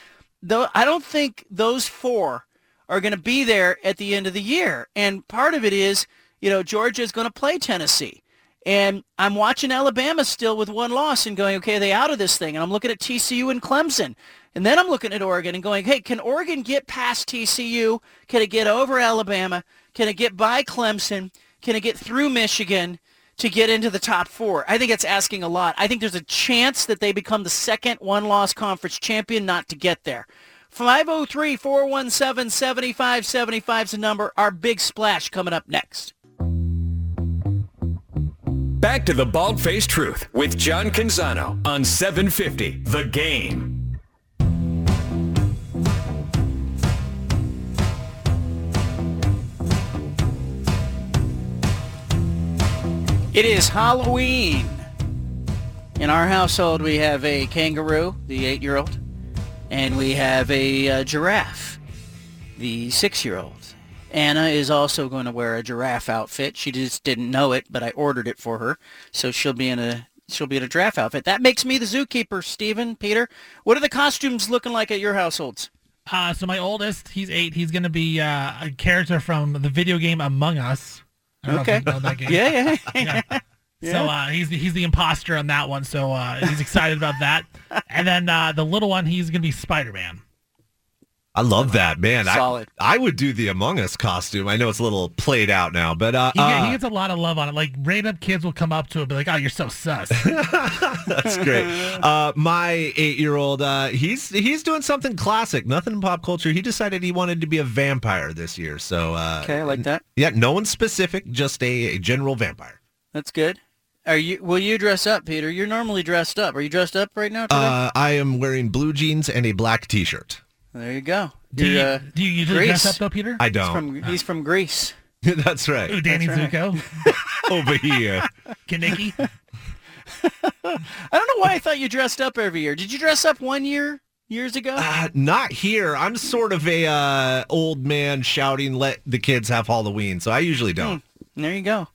Though I don't think those four are going to be there at the end of the year. And part of it is, you know, Georgia is going to play Tennessee. And I'm watching Alabama still with one loss and going, okay, are they out of this thing? And I'm looking at TCU and Clemson. And then I'm looking at Oregon and going, hey, can Oregon get past TCU? Can it get over Alabama? Can it get by Clemson? Can it get through Michigan to get into the top four? I think it's asking a lot. I think there's a chance that they become the second one-loss conference champion not to get there. 503-417-7575 is the number. Our big splash coming up next. Back to the Bald Faced Truth with John Canzano on 750 The Game. It is Halloween. In our household, we have a kangaroo, the eight-year-old, and we have a uh, giraffe, the six-year-old. Anna is also going to wear a giraffe outfit. She just didn't know it, but I ordered it for her, so she'll be in a she'll be in a giraffe outfit. That makes me the zookeeper, Stephen, Peter. What are the costumes looking like at your households? Uh, so my oldest, he's eight. He's going to be uh, a character from the video game Among Us. I don't know if Okay. you know that game. Yeah, yeah. yeah. So uh, he's the, he's the imposter on that one. So uh, he's excited about that. And then uh, the little one, he's going to be Spider Man. I love that, man. Solid. I, I would do the Among Us costume. I know it's a little played out now, but uh, He, uh, he gets a lot of love on it. Like random kids will come up to him, and be like, "Oh, you're so sus." That's great. Uh, my eight-year-old, uh, he's he's doing something classic. Nothing in pop culture. He decided he wanted to be a vampire this year. So uh, Okay, I like that. yeah, no one specific, just a, a general vampire. That's good. Are you? Will you dress up, Peter? You're normally dressed up. Are you dressed up right now? Today? Uh, I am wearing blue jeans and a black T-shirt. There you go. do, you, uh, do you usually Greece. dress up though, Peter? I don't. from he's from Greece. That's right. Ooh, Danny That's right. Zuko, Over here. Kenickie. I don't know why I thought you dressed up every year. Did you dress up one year years ago? Uh, not here. I'm sort of a uh, old man shouting, "Let the kids have Halloween." So I usually don't. There you go.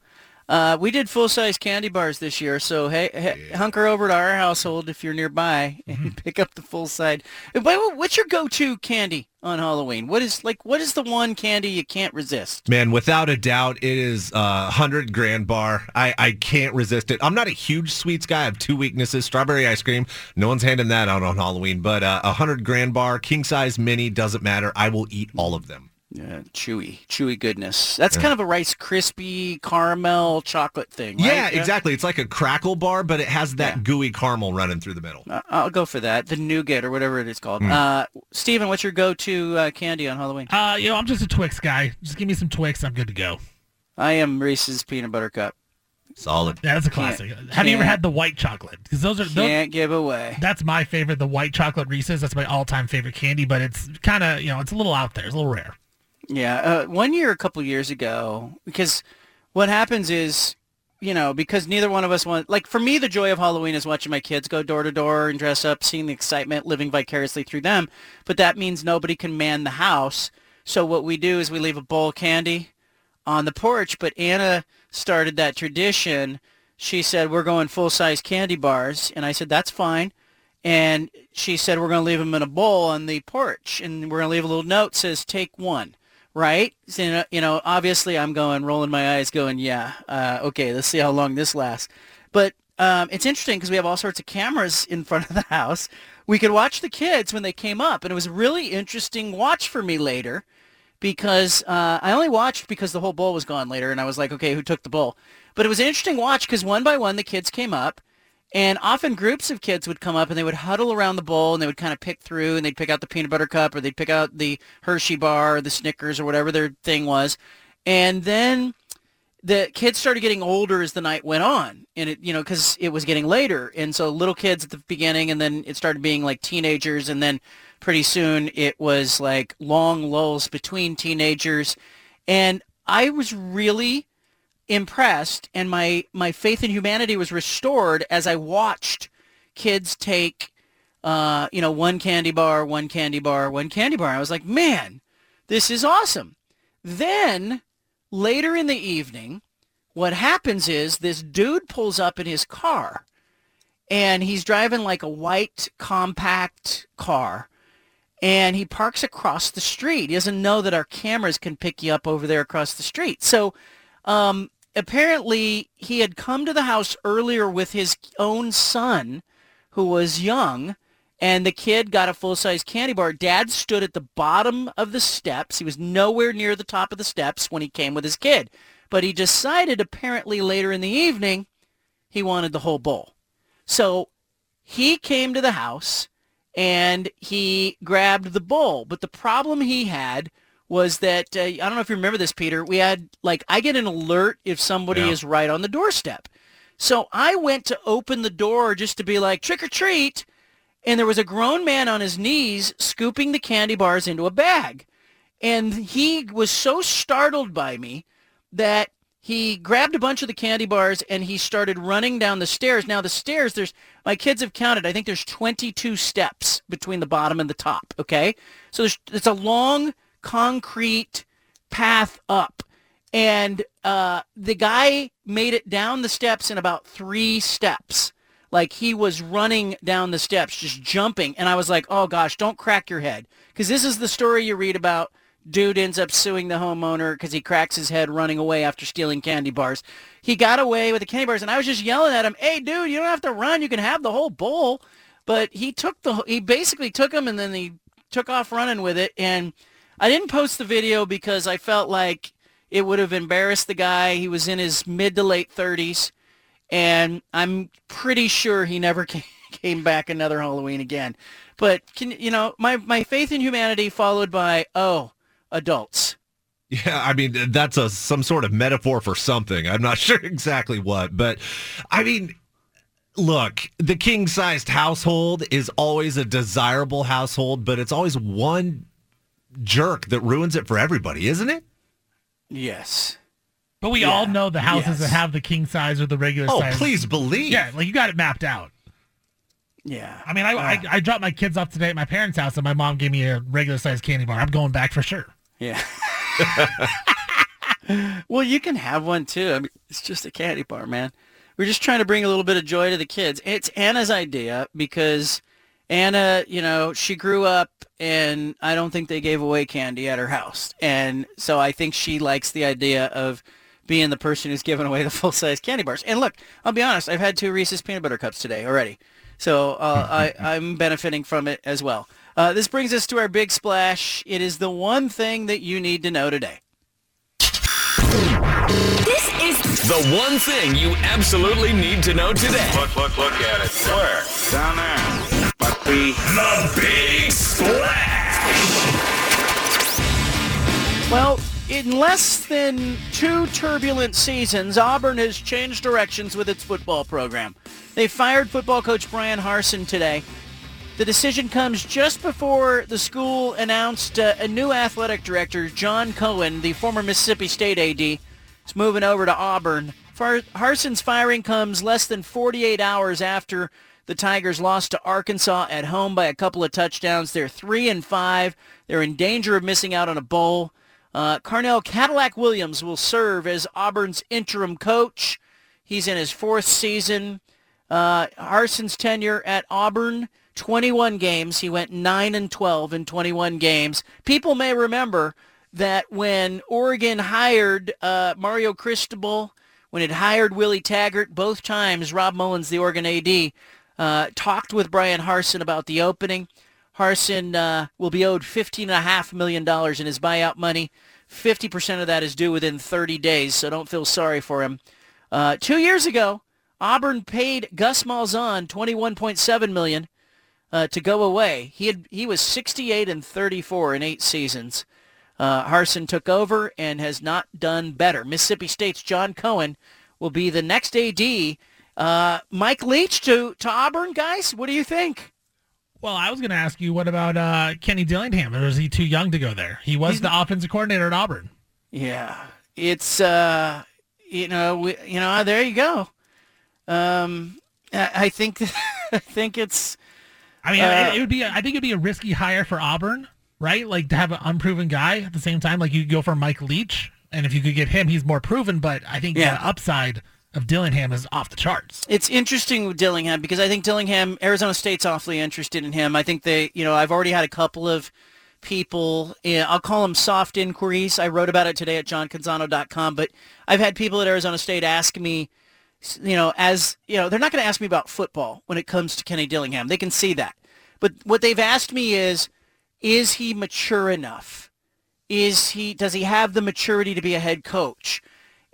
Uh, we did full size candy bars this year, so hey, hey hunker over to our household if you're nearby and pick up the full size. Uh, What's your go-to candy on Halloween? What is like? What is the one candy you can't resist? Man, without a doubt, it is a hundred grand bar. I, I can't resist it. I'm not a huge sweets guy. I have two weaknesses: strawberry ice cream. No one's handing that out on Halloween. But uh, a hundred grand bar, king size, mini, doesn't matter. I will eat all of them. Yeah, chewy, chewy goodness. That's kind of a Rice Krispie caramel chocolate thing. Right? Yeah, exactly. It's like a crackle bar, but it has that gooey caramel running through the middle. Uh, I'll go for that. The nougat or whatever it is called. Uh, Steven, what's your go-to uh, candy on Halloween? Uh, you know, I'm just a Twix guy. Just give me some Twix, I'm good to go. I am Reese's peanut butter cup. Solid. Yeah, that's a classic. Have you ever had the white chocolate? Because those are those, Can't give away. that's my favorite. The white chocolate Reese's. That's my all-time favorite candy. But it's kind of you know it's a little out there. It's a little rare. Yeah, uh, one year, a couple years ago, because what happens is, you know, because neither one of us want, like for me, the joy of Halloween is watching my kids go door to door and dress up, seeing the excitement, living vicariously through them. But that means nobody can man the house. So what we do is we leave a bowl of candy on the porch. But Anna started that tradition. She said, we're going full-size candy bars. And I said, that's fine. And she said, we're going to leave them in a bowl on the porch. And we're going to leave a little note says, take one right? So, you know- obviously I'm going, rolling my eyes, going, yeah, uh, okay, let's see how long this lasts. But um, it's interesting because we have all sorts of cameras in front of the house. We could watch the kids when they came up, and it was a really interesting watch for me later because uh, I only watched because the whole bowl was gone later, and I was like, okay, who took the bowl? But it was an interesting watch because one by one the kids came up, And often groups of kids would come up and they would huddle around the bowl and they would kind of pick through and they'd pick out the peanut butter cup or they'd pick out the Hershey bar or the Snickers or whatever their thing was. And then the kids started getting older as the night went on and it you know because it was getting later and so little kids at the beginning and then it started being like teenagers and then pretty soon it was like long lulls between teenagers and i was really impressed and my my faith in humanity was restored as i watched kids take uh you know one candy bar one candy bar one candy bar i was like man this is awesome then later in the evening, what happens is this dude pulls up in his car and he's driving like a white compact car and he parks across the street. He doesn't know that our cameras can pick you up over there across the street. So um, apparently he had come to the house earlier with his own son who was young and the kid got a full-size candy bar. Dad stood at the bottom of the steps. He was nowhere near the top of the steps when he came with his kid. But he decided apparently later in the evening he wanted the whole bowl. So he came to the house and he grabbed the bowl. But the problem he had was that, uh, I don't know if you remember this, Peter, we had, like, I get an alert if somebody Yeah. is right on the doorstep. So I went to open the door just to be like, trick or treat and there was a grown man on his knees scooping the candy bars into a bag. And he was so startled by me that he grabbed a bunch of the candy bars and he started running down the stairs. Now the stairs, there's my kids have counted. I think there's 22 steps between the bottom and the top. Okay, so there's, it's a long concrete path up, and uh, the guy made it down the steps in about three steps like he was running down the steps, just jumping. And I was like, oh gosh, don't crack your head. Because this is the story you read about. Dude ends up suing the homeowner because he cracks his head running away after stealing candy bars. He got away with the candy bars, and I was just yelling at him, hey, dude, you don't have to run. You can have the whole bowl. But he took the, he basically took them and then he took off running with it. And I didn't post the video because I felt like it would have embarrassed the guy. He was in his mid to late 30s and I'm pretty sure he never came, back another Halloween again. But can you know my my faith in humanity followed by oh adults. Yeah, I mean that's a some sort of metaphor for something. I'm not sure exactly what, but I mean, look, the king-sized household is always a desirable household, but it's always one jerk that ruins it for everybody, isn't it? Yes. But we all know the houses that have the king size or the regular Oh, size. please believe. Yeah, like you got it mapped out. Yeah. I mean, I, I I dropped my kids off today at my parents' house, and my mom gave me a regular size candy bar. I'm going back for sure. Yeah. well, you can have one too. I mean, it's just a candy bar, man. We're just trying to bring a little bit of joy to the kids. It's Anna's idea because Anna, you know, she grew up and I don't think they gave away candy at her house. And so I think she likes the idea of being the person who's giving away the full-size candy bars. And look, I'll be honest, I've had two Reese's peanut butter cups today already. So uh, I, I'm benefiting from it as well. Uh, this brings us to our big splash. It is the one thing that you need to know today. This is the one thing you absolutely need to know today. Look, look, look at it. Where? Down there. The Big Splash. Well, in less than two turbulent seasons, Auburn has changed directions with its football program. They fired football coach Bryan Harsin today. The decision comes just before the school announced uh, a new athletic director, John Cohen, the former Mississippi State AD, is moving over to Auburn. Far- Harsin's firing comes less than 48 hours after the Tigers lost to Arkansas at home by a couple of touchdowns. They're three and five. They're in danger of missing out on a bowl. Uh, Carnell Cadillac Williams will serve as Auburn's interim coach. He's in his fourth season. Uh, Harsin's tenure at Auburn, 21 games. He went 9 and 12 in 21 games. People may remember that when Oregon hired uh, Mario Cristobal, when it hired Willie Taggart, both times Rob Mullens, the Oregon AD, uh, talked with Bryan Harsin about the opening. Harsin uh, will be owed $15.5 million in his buyout money. 50% of that is due within 30 days, so don't feel sorry for him. Uh, two years ago, Auburn paid Gus Malzahn 21.7 million uh, to go away. He had he was 68 and 34 in eight seasons. Uh, Harsin took over and has not done better. Mississippi State's John Cohen will be the next AD. Uh, Mike Leach to, to Auburn, guys. What do you think? Well, I was going to ask you, what about uh, Kenny Dillingham? Or is he too young to go there? He was He's the offensive coordinator at Auburn. Yeah, it's uh, you know, we, you know, there you go. Um, I, I think I think it's. I mean, Uh, it, it would be. I think it'd be a risky hire for Auburn, right? Like to have an unproven guy at the same time. Like you go for Mike Leach, and if you could get him, he's more proven. But I think Yeah. the upside of Dillingham is off the charts. It's interesting with Dillingham because I think Dillingham, Arizona State's awfully interested in him. I think they, you know, I've already had a couple of people, eh, I'll call them soft inquiries. I wrote about it today at johncanzano.com, but I've had people at Arizona State ask me, you know, as, you know, they're not going to ask me about football when it comes to Kenny Dillingham. They can see that. But what they've asked me is, is he mature enough? Is he, does he have the maturity to be a head coach?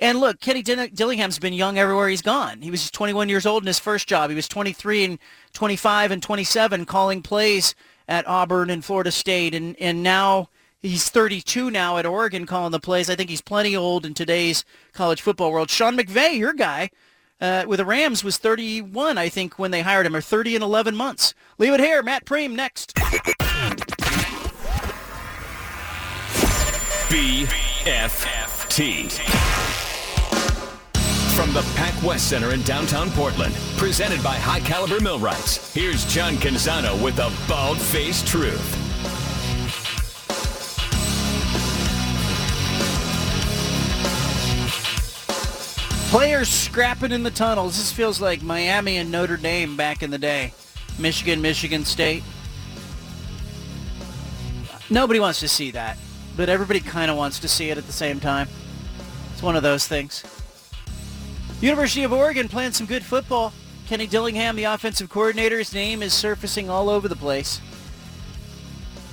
And look, Kenny Dillingham's been young everywhere he's gone. He was 21 years old in his first job. He was 23 and 25 and 27 calling plays at Auburn and Florida State. And, and now he's 32 now at Oregon calling the plays. I think he's plenty old in today's college football world. Sean McVay, your guy, uh, with the Rams was 31, I think, when they hired him, or 30 in 11 months. Leave it here. Matt Prehm next. BFFT. From the Pac West Center in downtown Portland, presented by High Caliber Millwrights, here's John Canzano with the bald faced truth. Players scrapping in the tunnels. This feels like Miami and Notre Dame back in the day. Michigan, Michigan State. Nobody wants to see that, but everybody kind of wants to see it at the same time. It's one of those things. University of Oregon playing some good football. Kenny Dillingham, the offensive coordinator, his name is surfacing all over the place.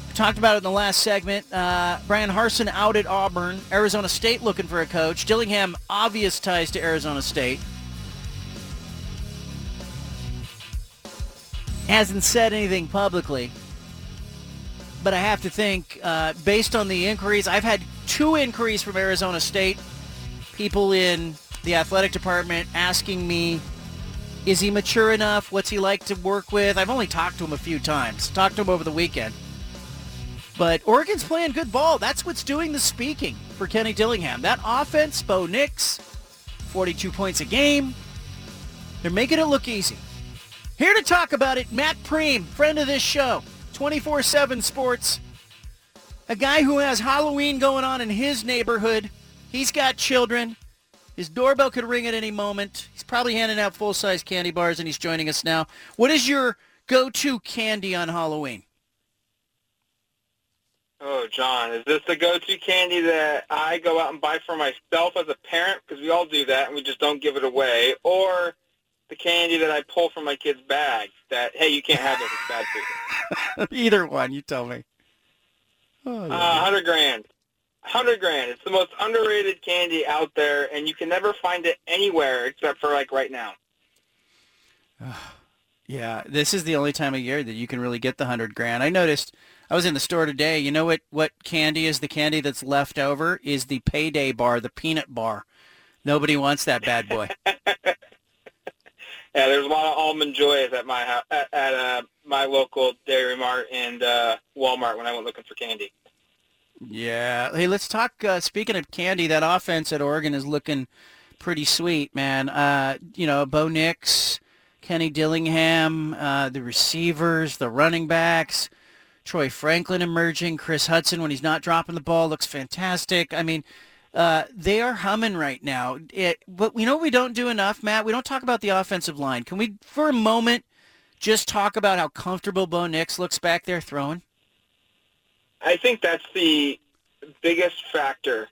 We Talked about it in the last segment. Uh, Bryan Harsin out at Auburn. Arizona State looking for a coach. Dillingham, obvious ties to Arizona State. Hasn't said anything publicly. But I have to think, uh, based on the inquiries, I've had two inquiries from Arizona State. People in the athletic department asking me, is he mature enough? What's he like to work with? I've only talked to him a few times. Talked to him over the weekend. But Oregon's playing good ball. That's what's doing the speaking for Kenny Dillingham. That offense, Bo Nix, 42 points a game. They're making it look easy. Here to talk about it, Matt Prehm, friend of this show, 24-7 Sports. A guy who has Halloween going on in his neighborhood. He's got children. His doorbell could ring at any moment. He's probably handing out full-size candy bars, and he's joining us now. What is your go-to candy on Halloween? Oh, John, is this the go-to candy that I go out and buy for myself as a parent? Because we all do that, and we just don't give it away. Or the candy that I pull from my kid's bag that, hey, you can't have this, it's bad for you. Either one, you tell me. Oh, Uh, 100 grand. 100 grand. It's the most underrated candy out there, and you can never find it anywhere except for, like, right now. Yeah, this is the only time of year that you can really get the hundred grand. I noticed. I was in the store today. You know what? What candy is the candy that's left over? Is the payday bar, the peanut bar. Nobody wants that bad boy. Yeah, there's a lot of almond joys at my at, at uh, my local Dairy Mart and uh, Walmart when I went looking for candy. Yeah. Hey, let's talk. Uh, speaking of candy, that offense at Oregon is looking pretty sweet, man. Uh, you know, Bo Nix, Kenny Dillingham, uh, the receivers, the running backs. Troy Franklin emerging, Chris Hutson when he's not dropping the ball looks fantastic. I mean, uh, they are humming right now. It, but you know we don't do enough, Matt? We don't talk about the offensive line. Can we, for a moment, just talk about how comfortable Bo Nix looks back there throwing? I think that's the biggest factor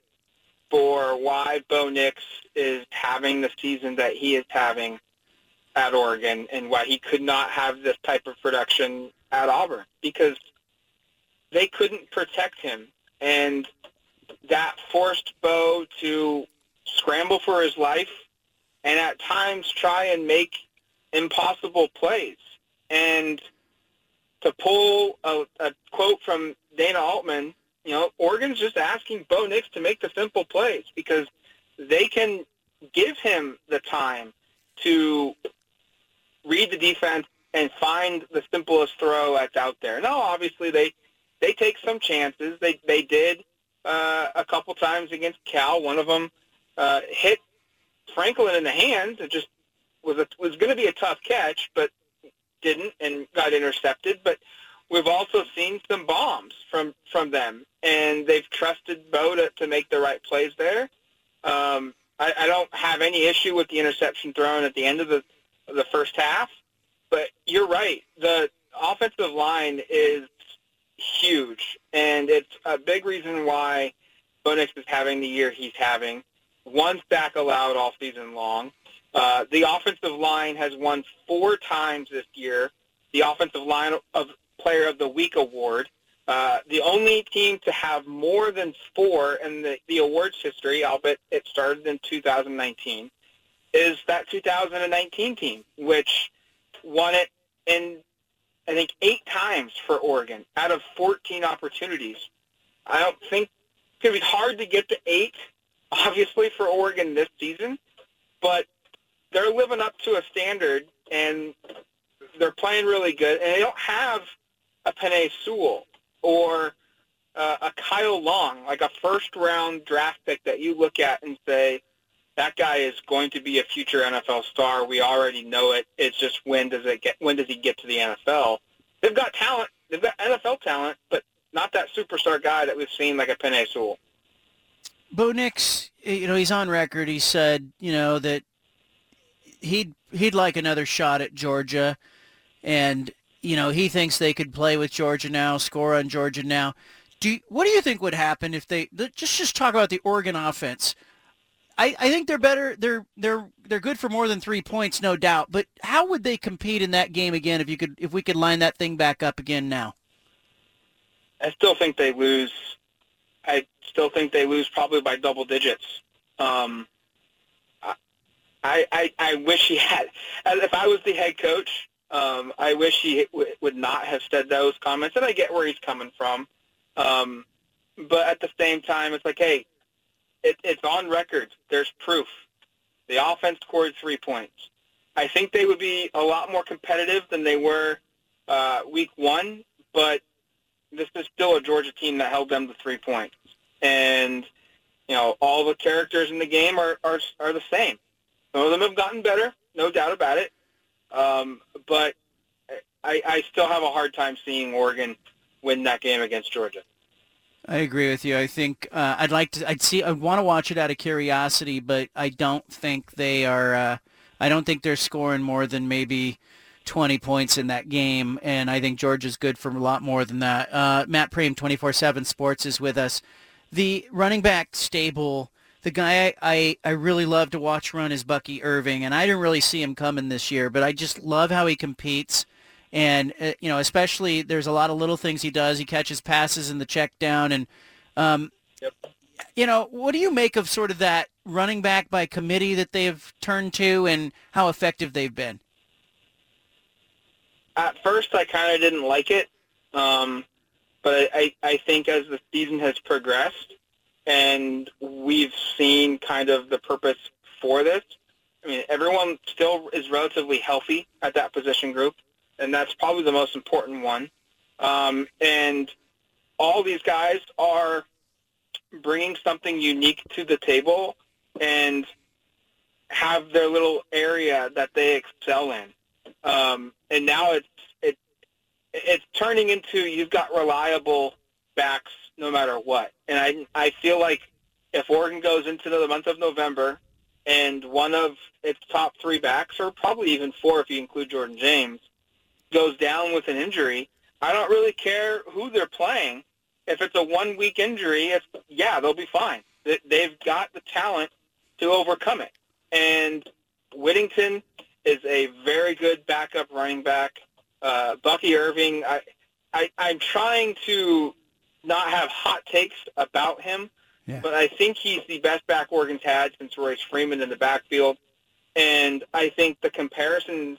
for why Bo Nix is having the season that he is having at Oregon and why he could not have this type of production at Auburn because they couldn't protect him. And that forced Bo to scramble for his life and at times try and make impossible plays. And to pull a, a quote from Dana Altman, you know, Oregon's just asking Bo Nix to make the simple plays because they can give him the time to read the defense and find the simplest throw that's out there. Now, obviously, they they take some chances. They they did uh, a couple times against Cal. One of them uh, hit Franklin in the hands. It just was a, was going to be a tough catch, but didn't and got intercepted. But we've also seen some bombs from from them, and they've trusted Bo to, to make the right plays there. Um, I, I don't have any issue with the interception thrown at the end of the the first half, but you're right. The offensive line is huge, and it's a big reason why Bo Nix is having the year he's having. One sack allowed all season long. Uh, the offensive line has won four times this year the offensive line of Player of the Week award. Uh, the only team to have more than four in the, the awards history, albeit it started in 2019, is that 2019 team, which won it in, I think, eight times for Oregon out of 14 opportunities. I don't think it's going to be hard to get to eight, obviously, for Oregon this season, but they're living up to a standard, and they're playing really good, and they don't have a Penei Sewell or uh, a Kyle Long, like a first-round draft pick that you look at and say, that guy is going to be a future NFL star. We already know it. It's just when does it get? When does he get to the NFL? They've got talent. They've got NFL talent, but not that superstar guy that we've seen like a Penei Sewell. Bo Nix, you know, he's on record. He said, you know, that he'd he'd like another shot at Georgia, and you know he thinks they could play with Georgia now, score on Georgia now. Do you, what do you think would happen if they just just talk about the Oregon offense? I, I think they're better. They're they're they're good for more than three points, no doubt. But how would they compete in that game again if you could if we could line that thing back up again now? I still think they lose. I still think they lose probably by double digits. Um, I, I I wish he had. If I was the head coach, um, I wish he w- would not have said those comments. And I get where he's coming from, um, but at the same time, it's like, hey, it, it's on record. There's proof. The offense scored three points. I think they would be a lot more competitive than they were uh, week one, but this is still a Georgia team that held them to three points. And, you know, all the characters in the game are, are, are the same. Some of them have gotten better, no doubt about it. Um, but I, I still have a hard time seeing Oregon win that game against Georgia. I agree with you. I think uh, I'd like to. I'd see. I want to watch it out of curiosity, but I don't think they are. Uh, I don't think they're scoring more than maybe 20 points in that game, and I think Georgia's good for a lot more than that. Uh, Matt Prehm, 24/7 Sports, is with us. The running back stable the guy I, I, I really love to watch run is Bucky Irving, and I didn't really see him coming this year, but I just love how he competes. And, uh, you know, especially there's a lot of little things he does. He catches passes in the check down. And, um, yep. you know, what do you make of sort of that running back by committee that they've turned to and how effective they've been? At first, I kind of didn't like it. Um, but I, I think as the season has progressed, and we've seen kind of the purpose for this. I mean, everyone still is relatively healthy at that position group, and that's probably the most important one. Um, and all these guys are bringing something unique to the table and have their little area that they excel in. Um, and now it's it, it's turning into you've got reliable backs no matter what. And I I feel like if Oregon goes into the month of November and one of its top three backs, or probably even four if you include Jordan James, goes down with an injury, I don't really care who they're playing. If it's a one-week injury, it's, yeah, they'll be fine. They've got the talent to overcome it. And Whittington is a very good backup running back. Uh, Bucky Irving, I, I, I'm trying to not have hot takes about him, yeah. but I think he's the best back Oregon's had since Royce Freeman in the backfield. And I think the comparisons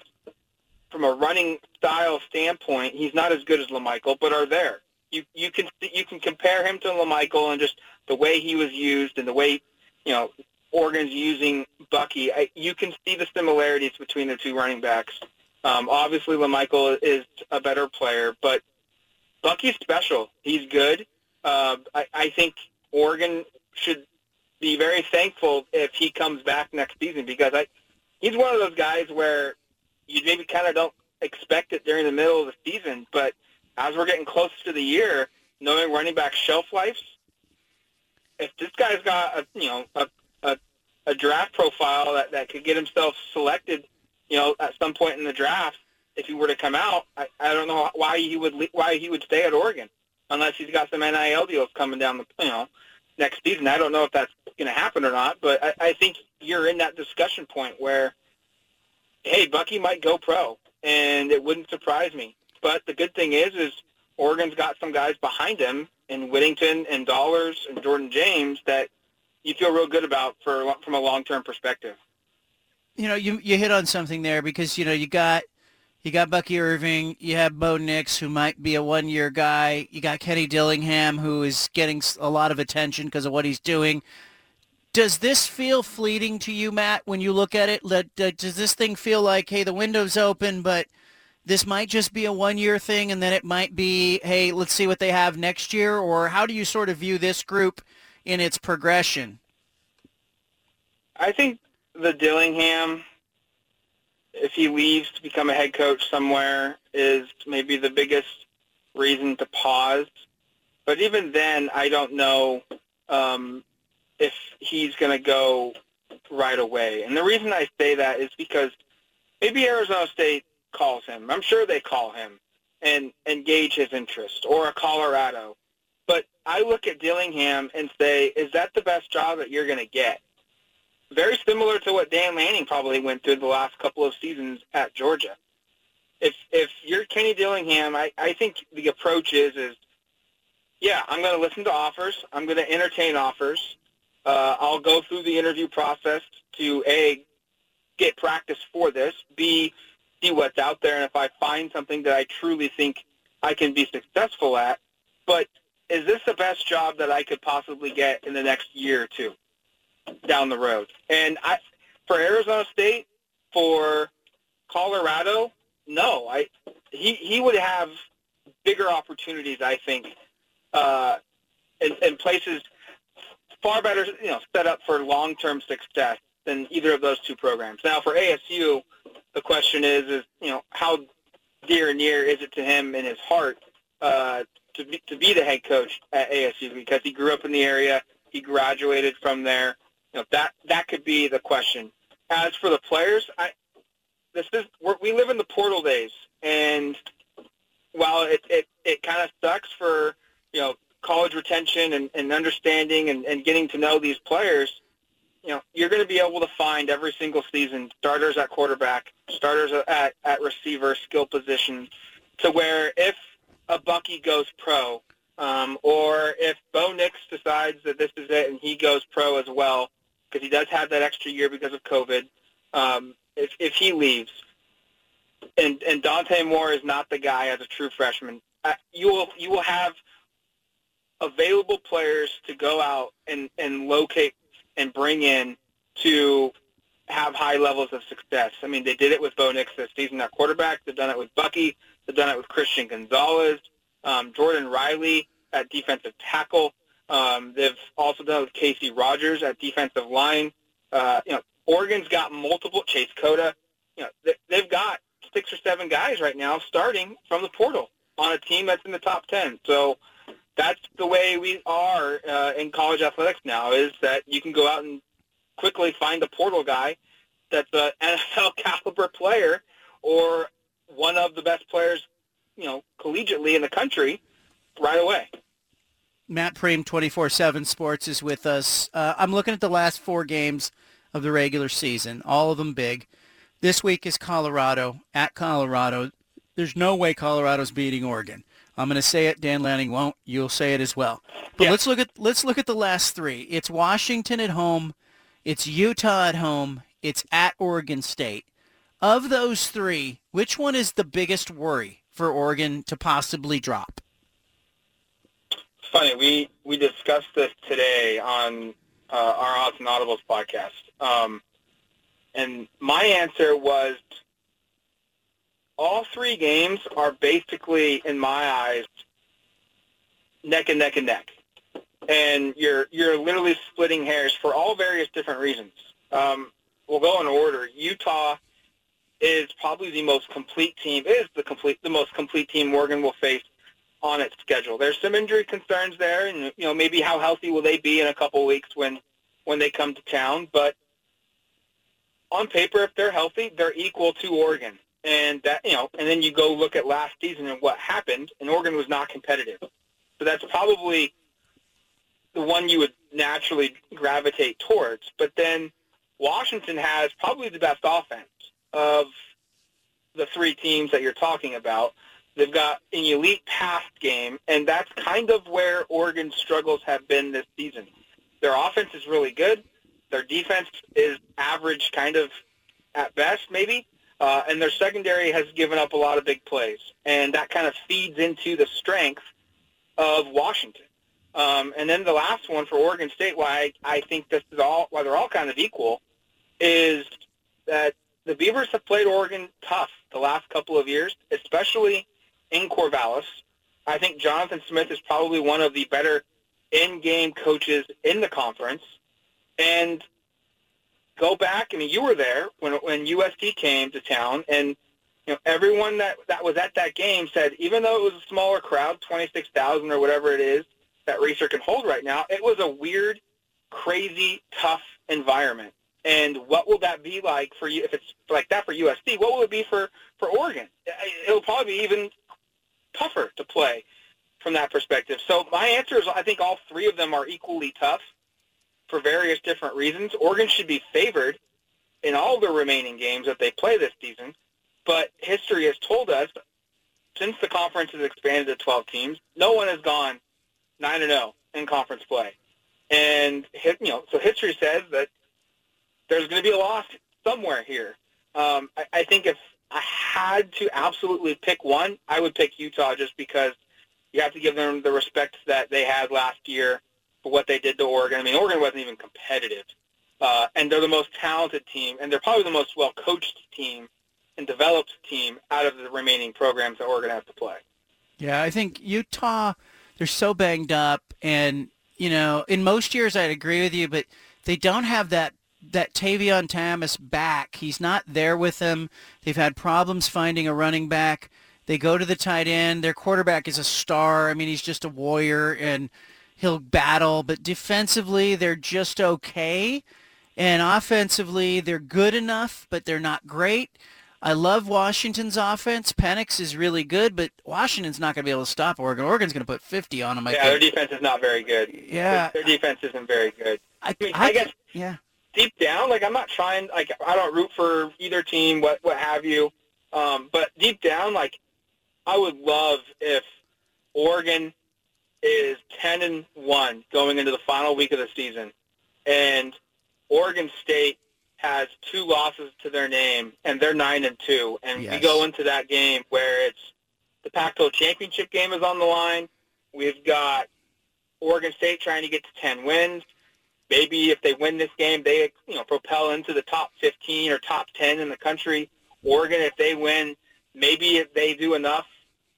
from a running style standpoint, he's not as good as LaMichael, but are there. You you can you can compare him to LaMichael and just the way he was used and the way you know Oregon's using Bucky. I, you can see the similarities between the two running backs. Um, obviously, LaMichael is a better player, but Bucky's special. He's good. Uh, I, I think Oregon should be very thankful if he comes back next season because I he's one of those guys where you maybe kind of don't expect it during the middle of the season, but as we're getting closer to the year, knowing running back shelf lives, if this guy's got a you know a a, a draft profile that, that could get himself selected, you know, at some point in the draft, if he were to come out, I, I don't know why he would why he would stay at Oregon unless he's got some NIL deals coming down the you know next season. I don't know if that's going to happen or not, but I, I think you're in that discussion point where, hey, Bucky might go pro, and it wouldn't surprise me. But the good thing is, is Oregon's got some guys behind him in Whittington and Dollars and Jordan James that you feel real good about for from a long term perspective. You know, you you hit on something there because you know you got you got Bucky Irving, you have Bo Nix, who might be a one-year guy. You got Kenny Dillingham, who is getting a lot of attention because of what he's doing. Does this feel fleeting to you, Matt, when you look at it? Does this thing feel like, hey, the window's open, but this might just be a one-year thing, and then it might be, hey, let's see what they have next year? Or how do you sort of view this group in its progression? I think the Dillingham if he leaves to become a head coach somewhere is maybe the biggest reason to pause. But even then, I don't know um, if he's going to go right away. And the reason I say that is because maybe Arizona State calls him. I'm sure they call him and, engage his interest, or a Colorado. But I look at Dillingham and say, is that the best job that you're going to get? Very similar to what Dan Lanning probably went through the last couple of seasons at Georgia. If if you're Kenny Dillingham, I, I think the approach is is yeah, I'm going to listen to offers. I'm going to entertain offers. Uh, I'll go through the interview process to a get practice for this. B see what's out there, and if I find something that I truly think I can be successful at. But is this the best job that I could possibly get in the next year or two? Down the road. And I, for Arizona State, for Colorado, no, I he he would have bigger opportunities, I think, uh, in, in places far better, you know, set up for long-term success than either of those two programs. Now, for ASU, the question is, is you know, how dear and near is it to him in his heart uh, to be, to be the head coach at ASU because he grew up in the area, he graduated from there, know, that that could be the question. As for the players, I this is we live in the portal days, and while it it, it kind of sucks for you know college retention and, and understanding and, and getting to know these players, you know, you're going to be able to find every single season starters at quarterback, starters at, at receiver, skill position, to where if a Bucky goes pro, um, or if Bo Nix decides that this is it and he goes pro as well, because he does have that extra year because of COVID. Um, if if he leaves, and and Dante Moore is not the guy as a true freshman, you will you will have available players to go out and and locate and bring in to have high levels of success. I mean, they did it with Bo Nix this season at quarterback. They've done it with Bucky. They've done it with Christian Gonzalez, um, Jordan Riley at defensive tackle. Um, they've also done with Casey Rogers at defensive line. Uh, you know, Oregon's got multiple Chase Cota. You know, they, they've got six or seven guys right now starting from the portal on a team that's in the top ten. So that's the way we are uh, in college athletics now. Is that you can go out and quickly find a portal guy that's an NFL caliber player or one of the best players, you know, collegiately in the country right away. Matt Prehm, 24-7 Sports, is with us. Uh, I'm looking at the last four games of the regular season, all of them big. This week is Colorado, at Colorado. There's no way Colorado's beating Oregon. I'm going to say it. Dan Lanning won't. You'll say it as well. But yeah. let's look at let's look at the last three. It's Washington at home. It's Utah at home. It's at Oregon State. Of those three, which one is the biggest worry for Oregon to possibly drop? Funny. We we discussed this today on uh, our Odds and Audibles podcast, um, and my answer was all three games are basically, in my eyes, neck and neck and neck, and you're you're literally splitting hairs for all various different reasons. Um, we'll go in order. Utah is probably the most complete team. Is the complete the most complete team Oregon will face on its schedule. There's some injury concerns there, and you know maybe how healthy will they be in a couple weeks when when they come to town. But on paper, if they're healthy, they're equal to Oregon, and that you know. And then you go look at last season and what happened, and Oregon was not competitive. So that's probably the one you would naturally gravitate towards. But then Washington has probably the best offense of the three teams that you're talking about. They've got an elite pass game, and that's kind of where Oregon's struggles have been this season. Their offense is really good. Their defense is average, kind of at best, maybe. Uh, and their secondary has given up a lot of big plays, and that kind of feeds into the strength of Washington. Um, and then the last one for Oregon State, why I, I think this is all, why they're all kind of equal, is that the Beavers have played Oregon tough the last couple of years, especially in Corvallis. I think Jonathan Smith is probably one of the better in-game coaches in the conference. And go back. I mean, you were there when when USC came to town, and you know everyone that that was at that game said, even though it was a smaller crowd, twenty six thousand or whatever it is that Reser can hold right now, it was a weird, crazy, tough environment. And what will that be like for you if it's like that for USC? What will it be for for Oregon? It'll probably be even tougher to play from that perspective. So my answer is I think all three of them are equally tough for various different reasons. Oregon should be favored in all the remaining games that they play this season, but history has told us since the conference has expanded to 12 teams, no one has gone 9 and 0 in conference play. And you know, so history says that there's going to be a loss somewhere here. Um, I, I think if I had to absolutely pick one, I would pick Utah just because you have to give them the respect that they had last year for what they did to Oregon. I mean, Oregon wasn't even competitive, uh, and they're the most talented team, and they're probably the most well-coached team and developed team out of the remaining programs that Oregon has to play. Yeah, I think Utah, they're so banged up, and you know, in most years I'd agree with you, but they don't have that that Tavion Thomas back. He's not there with them. They've had problems finding a running back. They go to the tight end. Their quarterback is a star. I mean, he's just a warrior and he'll battle, but defensively they're just okay. And offensively, they're good enough, but they're not great. I love Washington's offense. Penix is really good, but Washington's not going to be able to stop Oregon. Oregon's going to put 50 on them. I yeah, think. their defense is not very good. Yeah. Their, their defense isn't very good. I, I, mean, I I guess yeah. Deep down, like I'm not trying, like I don't root for either team, what what have you. Um, but deep down, like I would love if Oregon is 10 and one going into the final week of the season, and Oregon State has two losses to their name, and they're nine and two, and we go into that game where it's the Pac-12 championship game is on the line. We've got Oregon State trying to get to 10 wins. Maybe if they win this game, they you know propel into the top 15 or top 10 in the country. Oregon, if they win, maybe if they do enough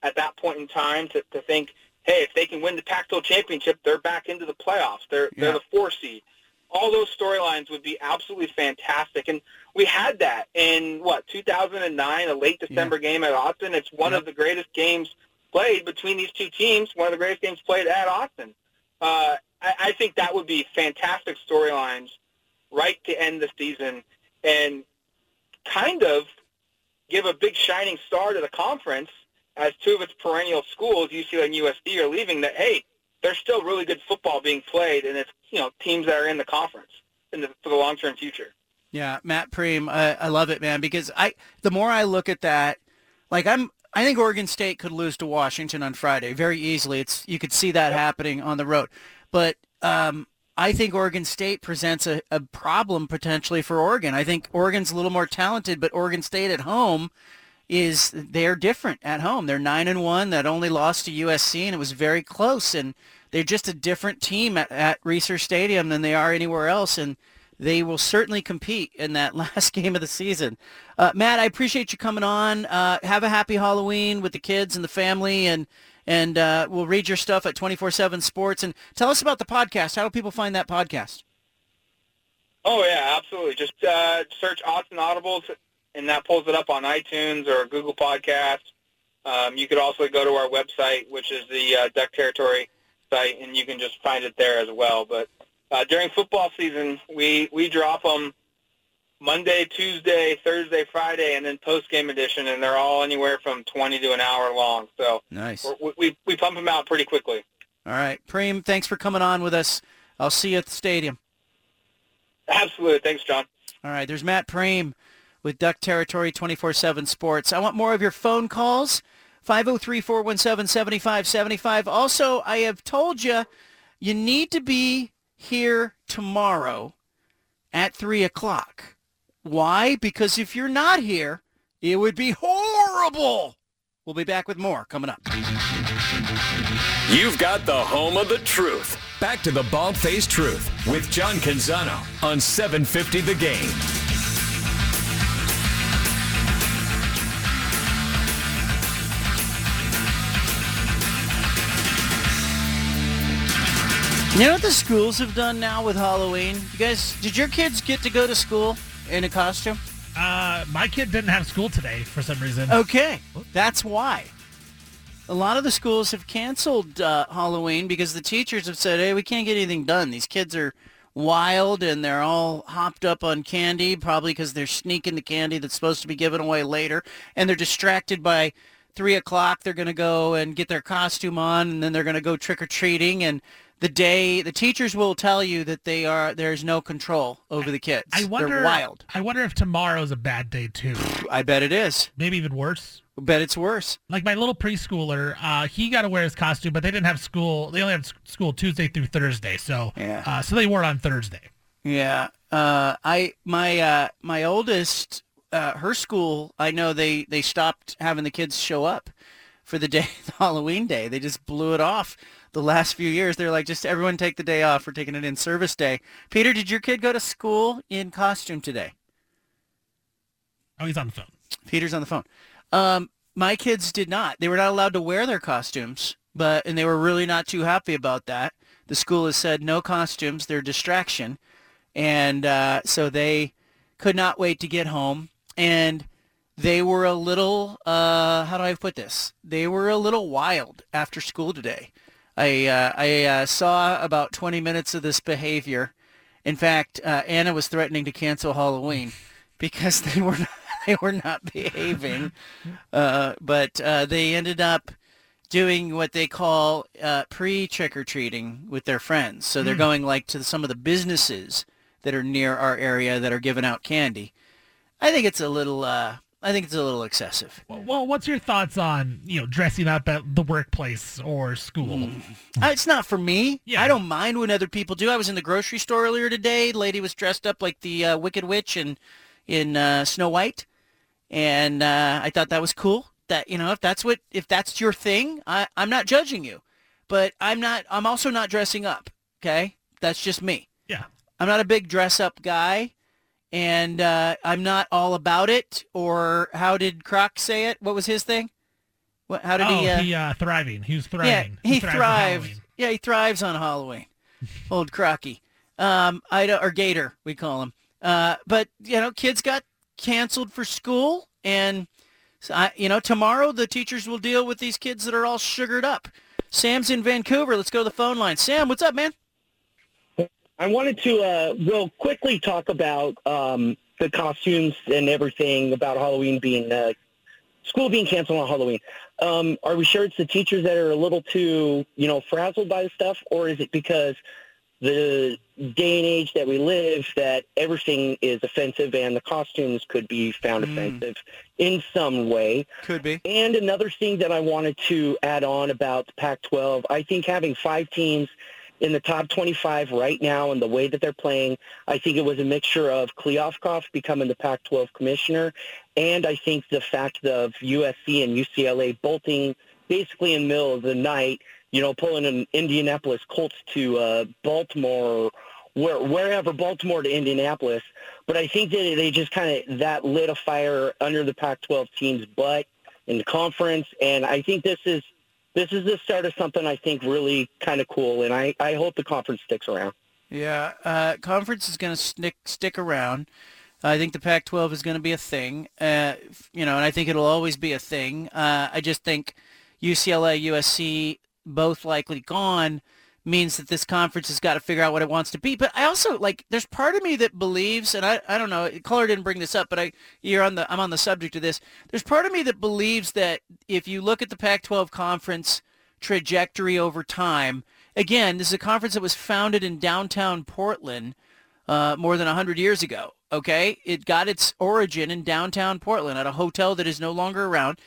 at that point in time to, to think, hey, if they can win the Pac-12 championship, they're back into the playoffs. They're Yeah. they're the four seed. All those storylines would be absolutely fantastic, and we had that in what 2009, a late December game at Autzen. It's one of the greatest games played between these two teams. One of the greatest games played at Autzen. Uh, I, I think that would be fantastic storylines right to end the season and kind of give a big shining star to the conference as two of its perennial schools, UCLA and USC, are leaving. That hey, there's still really good football being played, and it's you know teams that are in the conference in the, for the long term future. Yeah, Matt Prehm, I, I love it, man, because I the more I look at that, like I'm I think Oregon State could lose to Washington on Friday very easily. It's you could see that happening on the road. But um I think Oregon State presents a, a problem potentially for Oregon. I think Oregon's a little more talented, but Oregon State at home is they're different at home. They're nine and one. That only lost to USC, and it was very close. And they're just a different team at, at Reser Stadium than they are anywhere else. And they will certainly compete in that last game of the season. Uh, Matt, I appreciate you coming on. Uh, have a happy Halloween with the kids and the family, and and uh, we'll read your stuff at 24/7 Sports. And tell us about the podcast. How do people find that podcast? Oh yeah, absolutely. Just uh, search Autzen Audibles, and that pulls it up on iTunes or Google Podcasts. Um, you could also go to our website, which is the uh, Duck Territory site, and you can just find it there as well. But uh, during football season, we we drop them Monday, Tuesday, Thursday, Friday, and then post game edition, and they're all anywhere from 20 to an hour long. So nice. We, we we pump them out pretty quickly. All right, Prehm, thanks for coming on with us. I'll see you at the stadium. Absolutely, thanks, John. All right, there's Matt Prehm with Duck Territory 24/7 Sports. I want more of your phone calls. 503-417-7575. Also, I have told you you need to be here tomorrow at 3 o'clock. Why? Because if you're not here, it would be horrible. We'll be back with more coming up. You've got the home of the truth. Back to the bald-faced truth with John Canzano on 750 The Game. You know what the schools have done now with Halloween? You guys, did your kids get to go to school in a costume? Uh, my kid didn't have school today for some reason. Okay, that's why. A lot of the schools have canceled uh, Halloween because the teachers have said, "Hey, we can't get anything done. These kids are wild and they're all hopped up on candy, probably because they're sneaking the candy that's supposed to be given away later, and they're distracted by." Three o'clock, they're going to go and get their costume on, and then they're going to go trick or treating. And the day the teachers will tell you that they are there's no control over the kids. I wonder. They're wild. I wonder if tomorrow's a bad day too. I bet it is. Maybe even worse. I bet it's worse. Like my little preschooler, uh, he got to wear his costume, but they didn't have school. They only had school Tuesday through Thursday, so Yeah. uh, so they wore it on Thursday. Yeah. Uh, I my uh, my oldest uh, her school. I know they they stopped having the kids show up for the day the Halloween day. They just blew it off. The last few years, they're like, just everyone take the day off. We're taking it in service day. Peter, did your kid go to school in costume today? Oh, he's on the phone. Peter's on the phone. Um, my kids did not. They were not allowed to wear their costumes, but and they were really not too happy about that. The school has said no costumes; they're a distraction, and uh, so they could not wait to get home. And they were a little uh, how do I put this? They were a little wild after school today. I uh, I uh, saw about 20 minutes of this behavior. In fact, uh, Anna was threatening to cancel Halloween because they were not, they were not behaving. Uh, but uh, they ended up doing what they call uh, pre trick or treating with their friends. So they're Hmm. going like to some of the businesses that are near our area that are giving out candy. I think it's a little. I think it's a little excessive. Well, what's your thoughts on you know dressing up at the workplace or school? Uh, it's not for me. I don't mind when other people do. I was in the grocery store earlier today. The lady was dressed up like the uh, Wicked Witch in in uh, Snow White, and uh, I thought that was cool. That you know, if that's what if that's your thing, I, I'm not judging you, but I'm not. I'm also not dressing up. Okay, that's just me. Yeah. I'm not a big dress up guy, and uh, I'm not all about it. Or how did Croc say it? What was his thing? What? How did oh, he? Uh, he uh, thriving. He was thriving. yeah, he, thrives on thrives. Yeah, he thrives on Halloween. Old Crocky. Um, Ida or Gator, we call him. Uh, but you know, kids got canceled for school, and so I, you know, tomorrow the teachers will deal with these kids that are all sugared up. Sam's in Vancouver. Let's go to the phone line. Sam, what's up, man? I wanted to uh, real quickly talk about um, the costumes and everything about Halloween being uh, school being canceled on Halloween. Um, are we sure it's the teachers that are a little too, you know, frazzled by the stuff, or is it because the day and age that we live that everything is offensive and the costumes could be found Mm. offensive in some way? Could be. And another thing that I wanted to add on about the Pac-12, I think having five teams in the top 25 right now and the way that they're playing. I think it was a mixture of Kliavkoff becoming the Pac-12 commissioner, and I think the fact of USC and UCLA bolting basically in the middle of the night, you know, pulling an Indianapolis Colts to uh, Baltimore where, wherever, Baltimore to Indianapolis. But I think that they just kind of, that lit a fire under the Pac-12 team's butt in the conference. And I think this is, this is the start of something I think really kind of cool. And I, I hope the conference sticks around. Yeah, uh, conference is going to stick stick around. I think the Pac-12 is going to be a thing, uh, you know, and I think it'll always be a thing. Uh, I just think UCLA, USC, both likely gone means that this conference has got to figure out what it wants to be. But I also like there's part of me that believes, and I, I don't know, Color didn't bring this up, but I you're on the I'm on the subject of this. There's part of me that believes that if you look at the Pac-12 conference trajectory over time, again, this is a conference that was founded in downtown Portland uh, more than 100 years ago. Okay, it got its origin in downtown Portland at a hotel that is no longer around,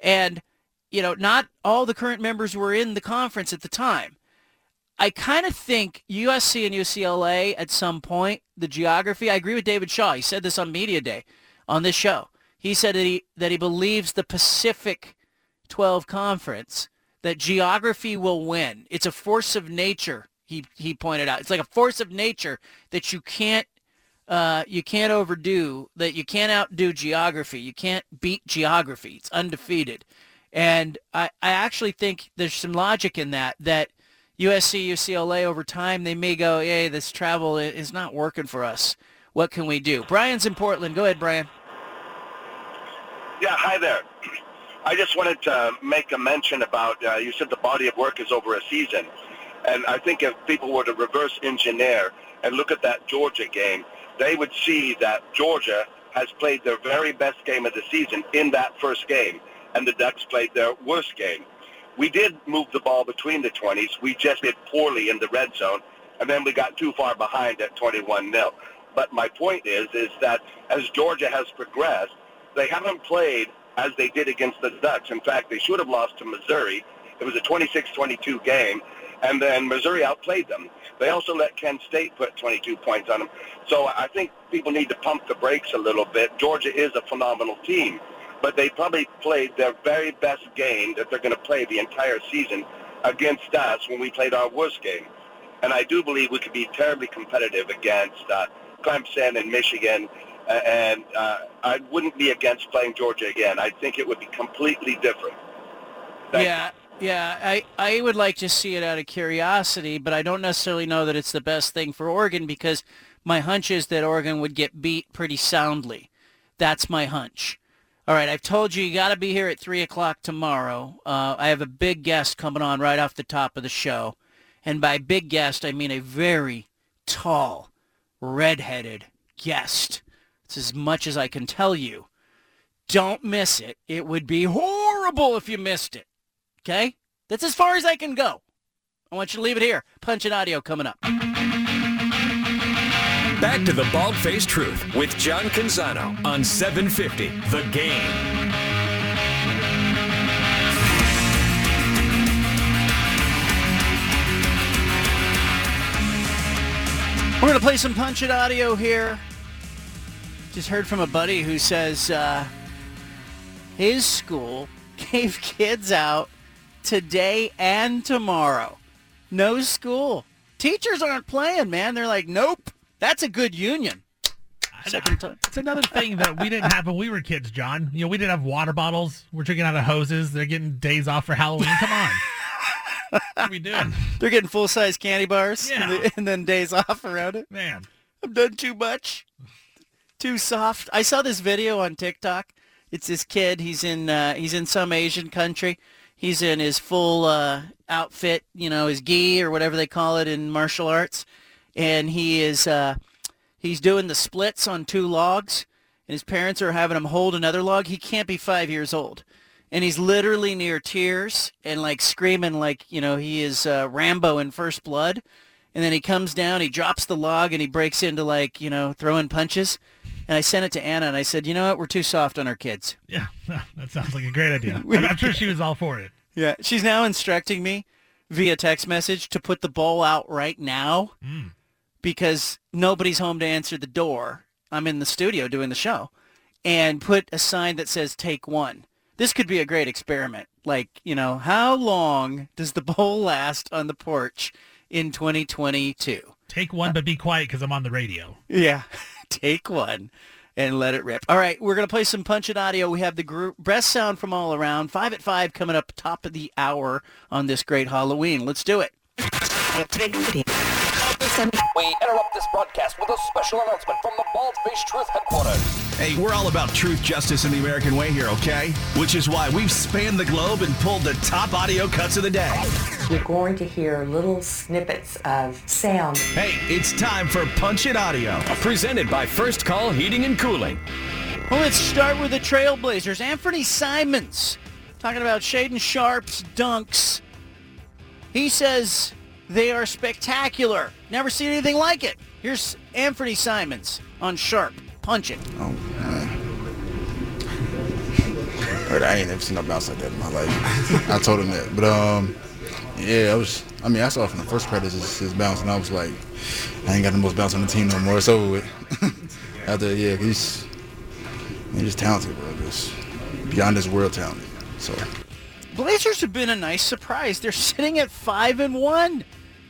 and you know, not all the current members were in the conference at the time. I kind of think USC and UCLA at some point, the geography, I agree with David Shaw. He said this on Media Day on this show. He said that he, that he believes the Pacific 12 Conference, that geography will win. It's a force of nature, he, he pointed out. It's like a force of nature that you can't uh, you can't overdo, that you can't outdo geography. You can't beat geography. It's undefeated. And I, I actually think there's some logic in that, that USC, UCLA over time, they may go, hey, this travel is not working for us. What can we do? Brian's in Portland. Go ahead, Brian. Yeah, hi there. I just wanted to make a mention about, uh, you said the body of work is over a season. And I think if people were to reverse engineer and look at that Georgia game, they would see that Georgia has played their very best game of the season in that first game, and the Ducks played their worst game. We did move the ball between the 20s. We just did poorly in the red zone, and then we got too far behind at 21-0. But my point is, is that as Georgia has progressed, they haven't played as they did against the Ducks. In fact, they should have lost to Missouri. It was a 26-22 game, and then Missouri outplayed them. They also let Kent State put 22 points on them. So I think people need to pump the brakes a little bit. Georgia is a phenomenal team, but they probably played their very best game that they're going to play the entire season against us when we played our worst game. And I do believe we could be terribly competitive against uh, Clemson and Michigan. And uh, I wouldn't be against playing Georgia again. I think it would be completely different. Thank yeah, yeah. I, I would like to see it out of curiosity, but I don't necessarily know that it's the best thing for Oregon because my hunch is that Oregon would get beat pretty soundly. That's my hunch. All right, I've told you you got to be here at 3 o'clock tomorrow. Uh, I have a big guest coming on right off the top of the show. And by big guest, I mean a very tall, redheaded guest. It's as much as I can tell you. Don't miss it. It would be horrible if you missed it. Okay? That's as far as I can go. I want you to leave it here. Punch and audio coming up. Back to the Bald Faced Truth with John Canzano on 750 The Game. We're going to play some Punch It audio here. Just heard from a buddy who says uh, his school gave kids out today and tomorrow. No school. Teachers aren't playing, man. They're like, nope. That's a good union. Second time. It's another thing that we didn't have when we were kids, John. You know, we didn't have water bottles. We're drinking out of hoses. They're getting days off for Halloween. Come on. what are we doing? They're getting full size candy bars Yeah. and, and then days off around it. Man. I've done too much. Too soft. I saw this video on TikTok. It's this kid. He's in uh, he's in some Asian country. He's in his full uh, outfit, you know, his gi or whatever they call it in martial arts, and he is uh, he's doing the splits on two logs, and his parents are having him hold another log. He can't be five years old, and he's literally near tears and like screaming like you know he is uh, Rambo in First Blood. And then he comes down, he drops the log, and he breaks into like, you know, throwing punches. And I sent it to Anna, and I said, you know what? We're too soft on our kids. Yeah, that sounds like a great idea. I'm, I'm sure she was all for it. Yeah, she's now instructing me via text message to put the bowl out right now because nobody's home to answer the door. I'm in the studio doing the show and put a sign that says take one. This could be a great experiment. Like, you know, how long does the bowl last on the porch in 2022? Take one, but be quiet because I'm on the radio. Yeah. Take one and let it rip. All right, we're going to play some Punch It audio. We have the group best sound from all around. 5 at 5 coming up top of the hour on this great Halloween. Let's do it. We interrupt this broadcast with a special announcement from the Bald Face Truth headquarters. Hey, we're all about truth, justice, and the American way here, okay? Which is why we've spanned the globe and pulled the top audio cuts of the day. You're going to hear little snippets of sound. Hey, it's time for Punch It Audio. Presented by First Call Heating and Cooling. Well, let's start with the Trailblazers. Anfernee Simons talking about Shaedon Sharpe's dunks. He says they are spectacular. Never seen anything like it. Here's Anfernee Simons on Sharpe. Punch it. Oh, But I ain't never seen no bounce like that in my life. I told him that. But um, yeah, I was. I mean, I saw from the first practice his, his bounce, and I was like, I ain't got the most bounce on the team no more. It's over with. After yeah, he's he's just talented, bro. Just beyond his world talented. So Blazers have been a nice surprise. They're sitting at five and one.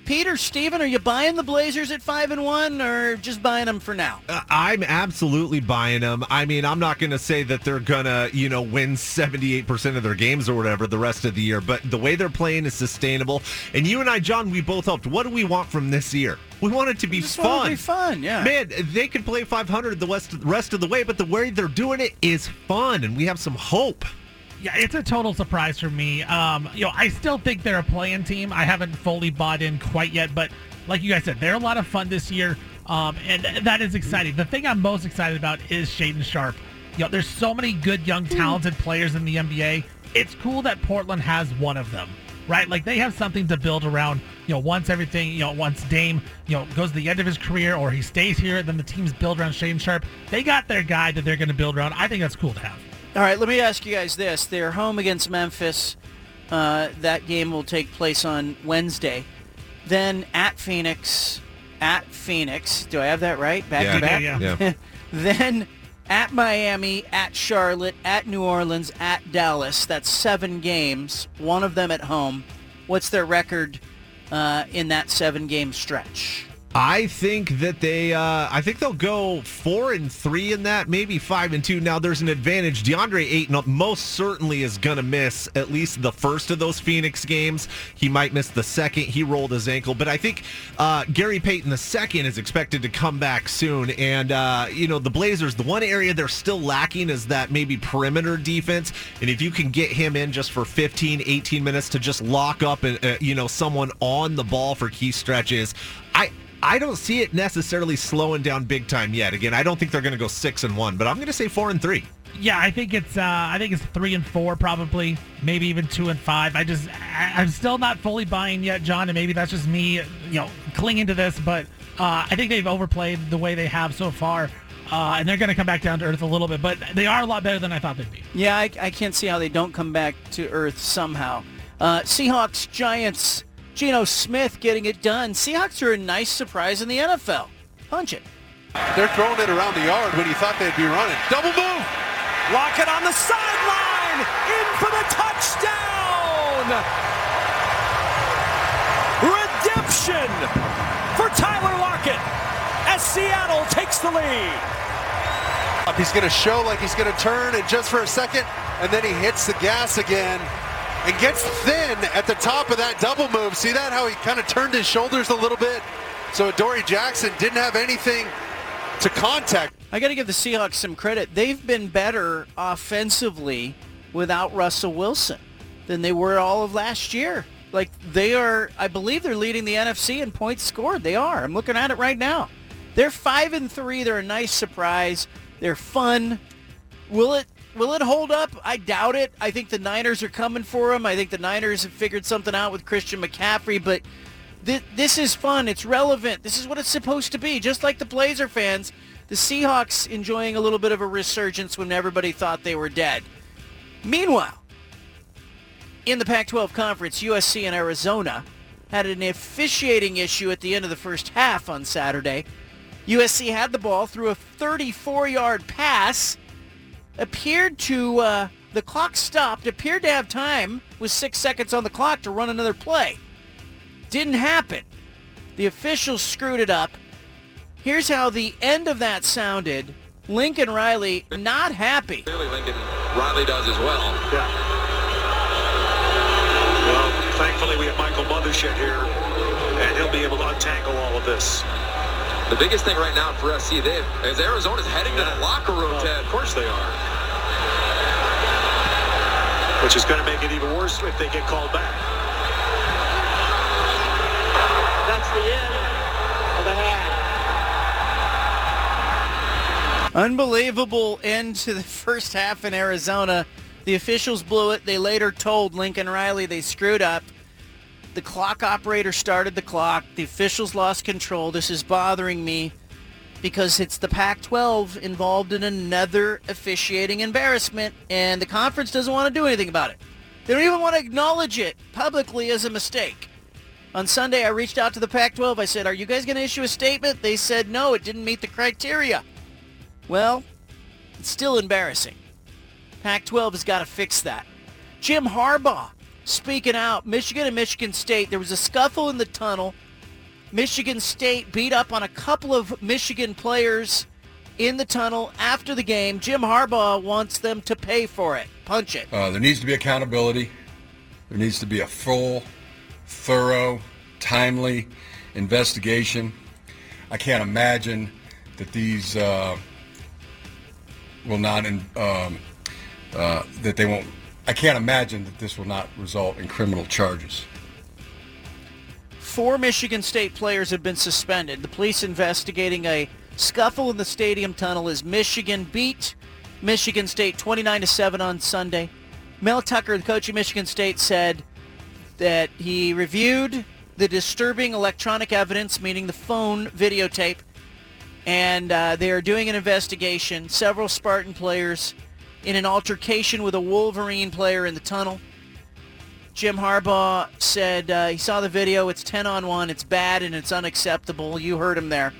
Peter, Steven, are you buying the Blazers at five and one, or just buying them for now? Uh, I'm absolutely buying them. I mean, I'm not going to say that they're going to, you know, win 78% of their games or whatever the rest of the year, but the way they're playing is sustainable. And you and I, John, we both hoped. What do we want from this year? We want it to be it to fun. be fun, yeah. Man, they could play 500 the rest of the way, but the way they're doing it is fun, and we have some hope. Yeah, it's a total surprise for me. Um, you know, I still think they're a playing team. I haven't fully bought in quite yet, but like you guys said, they're a lot of fun this year, um, and that is exciting. The thing I'm most excited about is Shaedon Sharpe. You know, there's so many good, young, talented players in the NBA. It's cool that Portland has one of them, right? Like they have something to build around. You know, once everything, you know, once Dame, you know, goes to the end of his career or he stays here, then the teams build around Shaedon Sharpe. They got their guy that they're going to build around. I think that's cool to have. All right, let me ask you guys this. They're home against Memphis. Uh, that game will take place on Wednesday. Then at Phoenix, at Phoenix. Do I have that right? Back Yeah. to back? Yeah, yeah. then at Miami, at Charlotte, at New Orleans, at Dallas. That's seven games, one of them at home. What's their record uh, in that seven-game stretch? I think that they, uh, I think they'll go four and three in that, maybe five and two. Now there's an advantage. DeAndre Ayton most certainly is going to miss at least the first of those Phoenix games. He might miss the second. He rolled his ankle, but I think uh, Gary Payton the second is expected to come back soon. And uh, you know the Blazers, the one area they're still lacking is that maybe perimeter defense. And if you can get him in just for 15, 18 minutes to just lock up, and uh, you know someone on the ball for key stretches, I. I don't see it necessarily slowing down big time yet. Again, I don't think they're going to go six and one, but I'm going to say four and three. Yeah, I think it's uh, I think it's three and four probably, maybe even two and five. I just I, I'm still not fully buying yet, John, and maybe that's just me, you know, clinging to this. But uh, I think they've overplayed the way they have so far, uh, and they're going to come back down to earth a little bit. But they are a lot better than I thought they'd be. Yeah, I, I can't see how they don't come back to earth somehow. Uh, Seahawks, Giants, Geno Smith getting it done. Seahawks are a nice surprise in the NFL. Punch it. They're throwing it around the yard when you thought they'd be running. Double move. Lockett on the sideline, in for the touchdown. Redemption for Tyler Lockett as Seattle takes the lead. He's going to show like he's going to turn and just for a second, and then he hits the gas again and gets thin at the top of that double move. See that? How he kind of turned his shoulders a little bit. So Adoree' Jackson didn't have anything to contact. I got to give the Seahawks some credit. They've been better offensively without Russell Wilson than they were all of last year. Like they are, I believe they're leading the NFC in points scored. They are. I'm looking at it right now. They're five and three. They're a nice surprise. They're fun. Will it will it hold up? I doubt it. I think the Niners are coming for him. I think the Niners have figured something out with Christian McCaffrey, but th- this is fun. It's relevant. This is what it's supposed to be. Just like the Blazer fans, the Seahawks enjoying a little bit of a resurgence when everybody thought they were dead. Meanwhile, in the Pac-12 conference, USC and Arizona had an officiating issue at the end of the first half on Saturday. USC had the ball through a 34-yard pass, appeared to, uh, the clock stopped, appeared to have time with six seconds on the clock to run another play. Didn't happen. The officials screwed it up. Here's how the end of that sounded. Lincoln Riley not happy. Clearly Lincoln Riley does as well. Yeah. Well, thankfully we have Michael Mothershed here, and he'll be able to untangle all of this. The biggest thing right now for SC, they as Arizona's heading yeah. to the locker room, well, Ted. Of course they are. Which is going to make it even worse if they get called back. That's the end of the half. Unbelievable end to the first half in Arizona. The officials blew it. They later told Lincoln Riley they screwed up. The clock operator started the clock. The officials lost control. This is bothering me because it's the Pac-12 involved in another officiating embarrassment, and the conference doesn't want to do anything about it. They don't even want to acknowledge it publicly as a mistake. On Sunday, I reached out to the Pac-12. I said, are you guys going to issue a statement? They said, no, it didn't meet the criteria. Well, it's still embarrassing. Pac-12 has got to fix that. Jim Harbaugh speaking out. Michigan and Michigan State. There was a scuffle in the tunnel. Michigan State beat up on a couple of Michigan players in the tunnel after the game. Jim Harbaugh wants them to pay for it. Punch it. Uh, there needs to be accountability. There needs to be a full, thorough, timely investigation. I can't imagine that these uh, will not, um, uh, that they won't, I can't imagine that this will not result in criminal charges. Four Michigan State players have been suspended. The police investigating a scuffle in the stadium tunnel as Michigan beat Michigan State 29 to 7 on Sunday. Mel Tucker, the coach of Michigan State, said that he reviewed the disturbing electronic evidence, meaning the phone videotape, and uh, they are doing an investigation. Several Spartan players in an altercation with a Wolverine player in the tunnel. Jim Harbaugh said uh, he saw the video. It's 10 on 1. It's bad and it's unacceptable. You heard him there.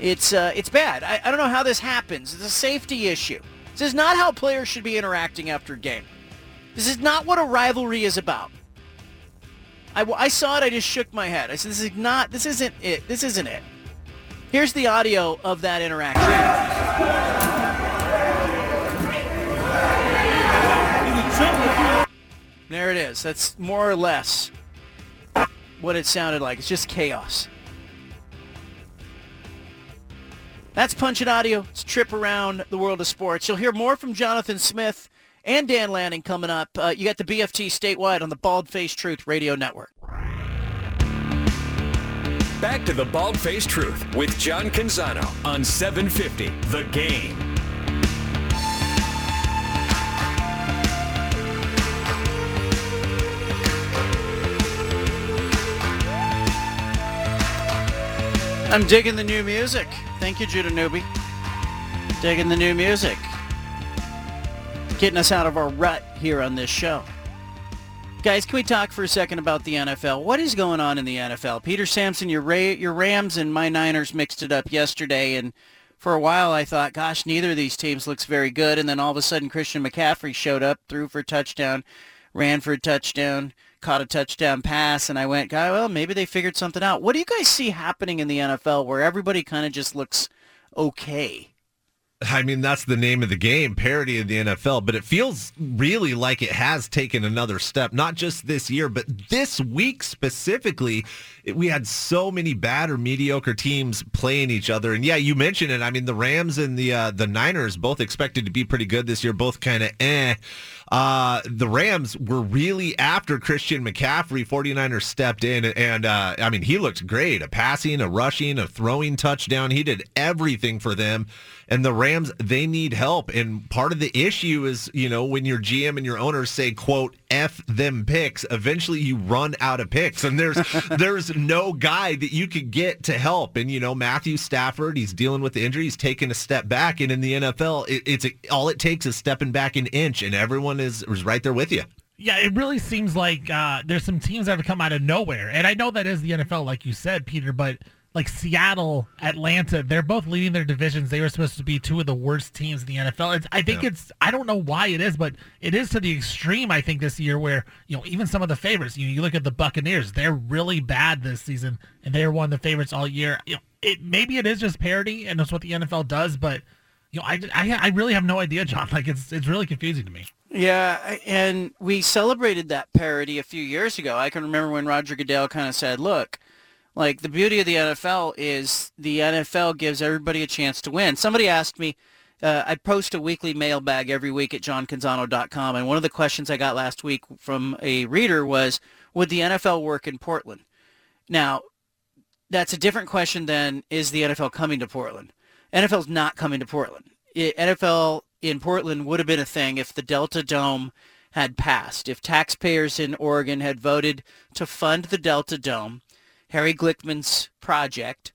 It's, uh, it's bad. I, I don't know how this happens. It's a safety issue. This is not how players should be interacting after a game. This is not what a rivalry is about. I, I saw it. I just shook my head. I said, this is not, this isn't it. This isn't it. Here's the audio of that interaction. There it is. That's more or less what it sounded like. It's just chaos. That's Punch It Audio. It's a trip around the world of sports. You'll hear more from Jonathan Smith and Dan Lanning coming up. Uh, you got the BFT statewide on the Bald Face Truth Radio Network. Back to the Bald Face Truth with John Canzano on 750 The Game. I'm digging the new music. Thank you, Judah Newby. Digging the new music. Getting us out of our rut here on this show. Guys, can we talk for a second about the NFL? What is going on in the NFL? Peter Sampson, your, your Rams and my Niners mixed it up yesterday, and for a while I thought, gosh, neither of these teams looks very good, and then all of a sudden Christian McCaffrey showed up, threw for a touchdown, ran for a touchdown, caught a touchdown pass, and I went, "God, well, maybe they figured something out." What do you guys see happening in the NFL where everybody kind of just looks okay? I mean, that's the name of the game, parody of the NFL, but it feels really like it has taken another step, not just this year, but this week specifically. We had so many bad or mediocre teams playing each other. And yeah, you mentioned it. I mean, the Rams and the uh, the Niners both expected to be pretty good this year, both kind of eh. Uh, the Rams were really after Christian McCaffrey. 49ers stepped in, and uh, I mean, he looked great. A passing, a rushing, a throwing touchdown. He did everything for them. And the Rams, they need help. And part of the issue is, you know, when your GM and your owners say, quote, F them picks, eventually you run out of picks. And there's there's no guy that you could get to help. And, you know, Matthew Stafford, he's dealing with the injury. He's taking a step back. And in the NFL, it, it's a, all it takes is stepping back an inch, and everyone is, is right there with you. Yeah, it really seems like uh, there's some teams that have come out of nowhere, and I know that is the NFL, like you said, Peter. But like Seattle, Atlanta, they're both leading their divisions. They were supposed to be two of the worst teams in the NFL. It's, I think Yeah. it's I don't know why it is, but it is to the extreme. I think this year where you know even some of the favorites. You you look at the Buccaneers, they're really bad this season, and they're one of the favorites all year. You know, it maybe it is just parity, and that's what the NFL does, but. You know, I, I, I really have no idea, John. Like, it's it's really confusing to me. Yeah, and we celebrated that parody a few years ago. I can remember when Roger Goodell kind of said, "Look, like the beauty of the NFL is the NFL gives everybody a chance to win." Somebody asked me, uh, I post a weekly mailbag every week at johncanzano.com, and one of the questions I got last week from a reader was, "Would the NFL work in Portland?" Now, that's a different question than is the NFL coming to Portland? NFL's not coming to Portland. I- NFL in Portland would have been a thing if the Delta Dome had passed. If taxpayers in Oregon had voted to fund the Delta Dome, Harry Glickman's project,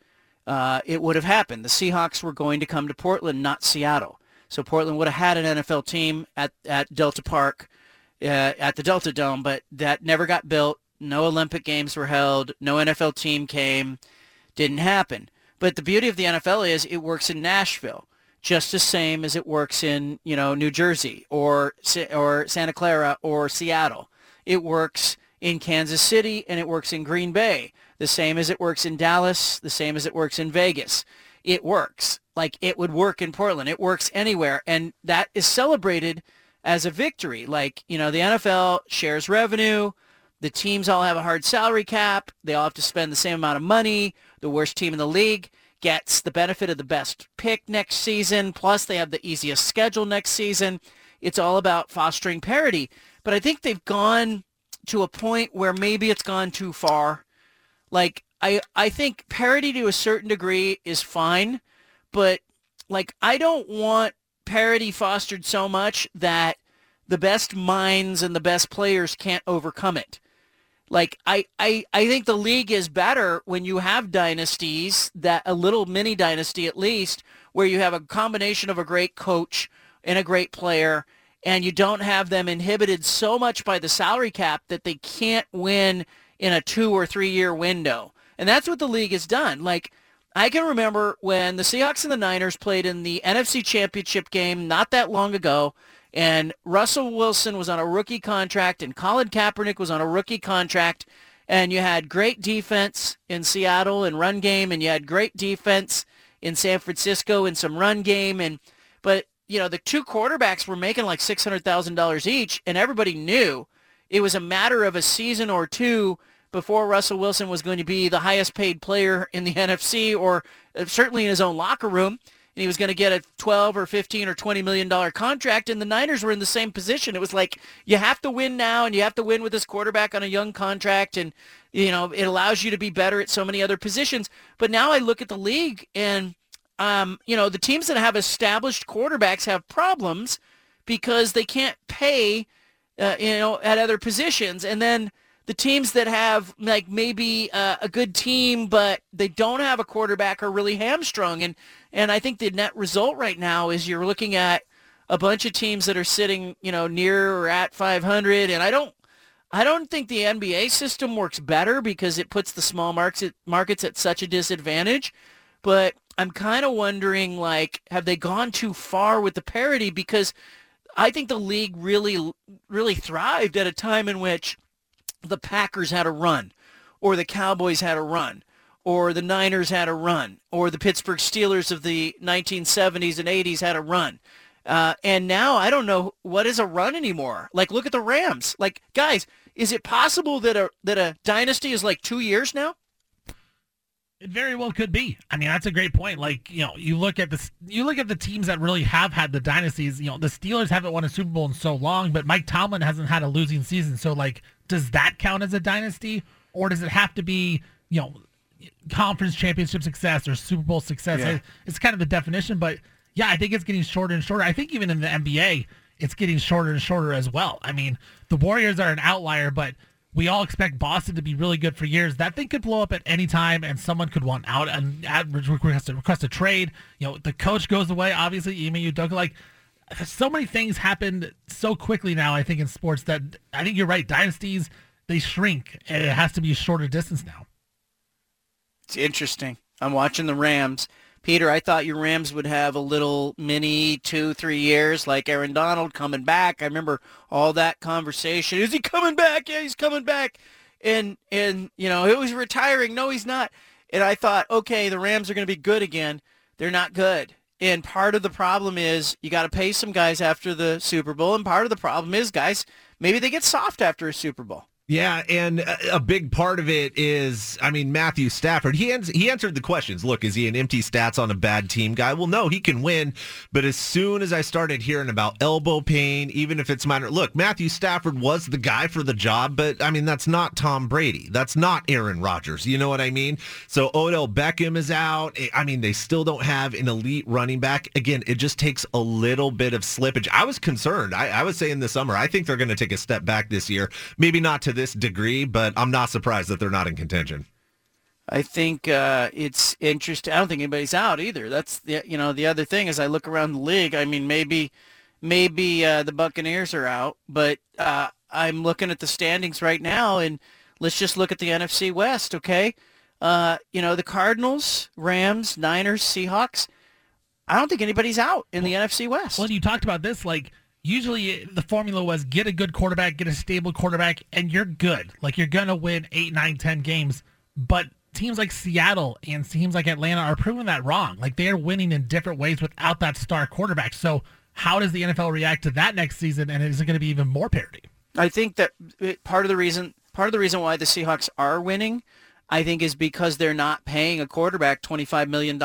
uh, it would have happened. The Seahawks were going to come to Portland, not Seattle. So Portland would have had an NFL team at, at Delta Park, uh, at the Delta Dome, but that never got built. No Olympic Games were held. No NFL team came. Didn't happen. But the beauty of the NFL is it works in Nashville just the same as it works in, you know, New Jersey or or Santa Clara or Seattle. It works in Kansas City and it works in Green Bay, the same as it works in Dallas, the same as it works in Vegas. It works. Like it would work in Portland. It works anywhere and that is celebrated as a victory. Like, you know, the NFL shares revenue. The teams all have a hard salary cap. They all have to spend the same amount of money. The worst team in the league gets the benefit of the best pick next season. Plus, they have the easiest schedule next season. It's all about fostering parity. But I think they've gone to a point where maybe it's gone too far. Like, I, I think parity to a certain degree is fine, but like, I don't want parity fostered so much that the best minds and the best players can't overcome it. Like I, I, I think the league is better when you have dynasties that a little mini dynasty at least where you have a combination of a great coach and a great player and you don't have them inhibited so much by the salary cap that they can't win in a two or three year window. And that's what the league has done. Like I can remember when the Seahawks and the Niners played in the NFC Championship game not that long ago, and Russell Wilson was on a rookie contract, and Colin Kaepernick was on a rookie contract, and you had great defense in Seattle and run game, and you had great defense in San Francisco and some run game, and but you know the two quarterbacks were making like six hundred thousand dollars each, and everybody knew it was a matter of a season or two before Russell Wilson was going to be the highest paid player in the NFC or uh, certainly in his own locker room. And he was going to get a 12 or 15 or 20 million dollar contract and the Niners were in the same position. It was like you have to win now and you have to win with this quarterback on a young contract and you know, it allows you to be better at so many other positions. But now I look at the league and um, you know, the teams that have established quarterbacks have problems because they can't pay uh, you know, at other positions. And then the teams that have like maybe uh, a good team, but they don't have a quarterback are really hamstrung. And, and I think the net result right now is you're looking at a bunch of teams that are sitting, you know, near or at 500. And I don't, I don't think the NBA system works better because it puts the small markets markets at such a disadvantage. But I'm kind of wondering, like, have they gone too far with the parity? Because I think the league really, really thrived at a time in which the Packers had a run, or the Cowboys had a run, or the Niners had a run, or the Pittsburgh Steelers of the 1970s and 80s had a run. Uh, and now I don't know what is a run anymore. Like, look at the Rams. Like, guys, is it possible that a that a dynasty is like two years now? It very well could be. I mean, that's a great point. Like, you know, you look at the you look at the teams that really have had the dynasties. You know, the Steelers haven't won a Super Bowl in so long, but Mike Tomlin hasn't had a losing season. So, like, does that count as a dynasty, or does it have to be, you know, conference championship success or Super Bowl success? Yeah. It's kind of the definition, but yeah, I think it's getting shorter and shorter. I think even in the NBA, it's getting shorter and shorter as well. I mean, the Warriors are an outlier, but we all expect Boston to be really good for years. That thing could blow up at any time, and someone could want out and request, a, request a trade. You know, the coach goes away. Obviously, Ime Udoka. Like, so many things happened so quickly now. I think in sports that I think you're right. Dynasties they shrink, and it has to be a shorter distance now. It's interesting. I'm watching the Rams. Peter, I thought your Rams would have a little mini two, three years like Aaron Donald coming back. I remember all that conversation. Is he coming back? Yeah, he's coming back. And and you know, he was retiring. No, he's not. And I thought, okay, the Rams are going to be good again. They're not good. And part of the problem is you got to pay some guys after the Super Bowl. And part of the problem is, guys, maybe they get soft after a Super Bowl. Yeah, and a big part of it is, I mean, Matthew Stafford. He ans- he answered the questions. Look, is he an empty stats on a bad team guy? Well, no, he can win. But as soon as I started hearing about elbow pain, even if it's minor, look, Matthew Stafford was the guy for the job. But I mean, that's not Tom Brady. That's not Aaron Rodgers. You know what I mean? So Odell Beckham is out. I mean, they still don't have an elite running back. Again, it just takes a little bit of slippage. I was concerned. I, I was saying this summer, I think they're going to take a step back this year. Maybe not to this degree, but I'm not surprised that they're not in contention. I think uh, it's interesting. I don't think anybody's out either. That's the you know the other thing as I look around the league. I mean, maybe maybe uh, the Buccaneers are out, but uh, I'm looking at the standings right now, and let's just look at the NFC West. Okay, uh, you know the Cardinals, Rams, Niners, Seahawks. I don't think anybody's out in the NFC West. Well, you talked about this like usually the formula was get a good quarterback, get a stable quarterback, and you're good. Like you're gonna win eight, nine, ten games. But teams like Seattle and teams like Atlanta are proving that wrong. Like they are winning in different ways without that star quarterback. So how does the NFL react to that next season? And is it going to be even more parity? I think that part of the reason part of the reason why the Seahawks are winning I think is because they're not paying a quarterback $25 million.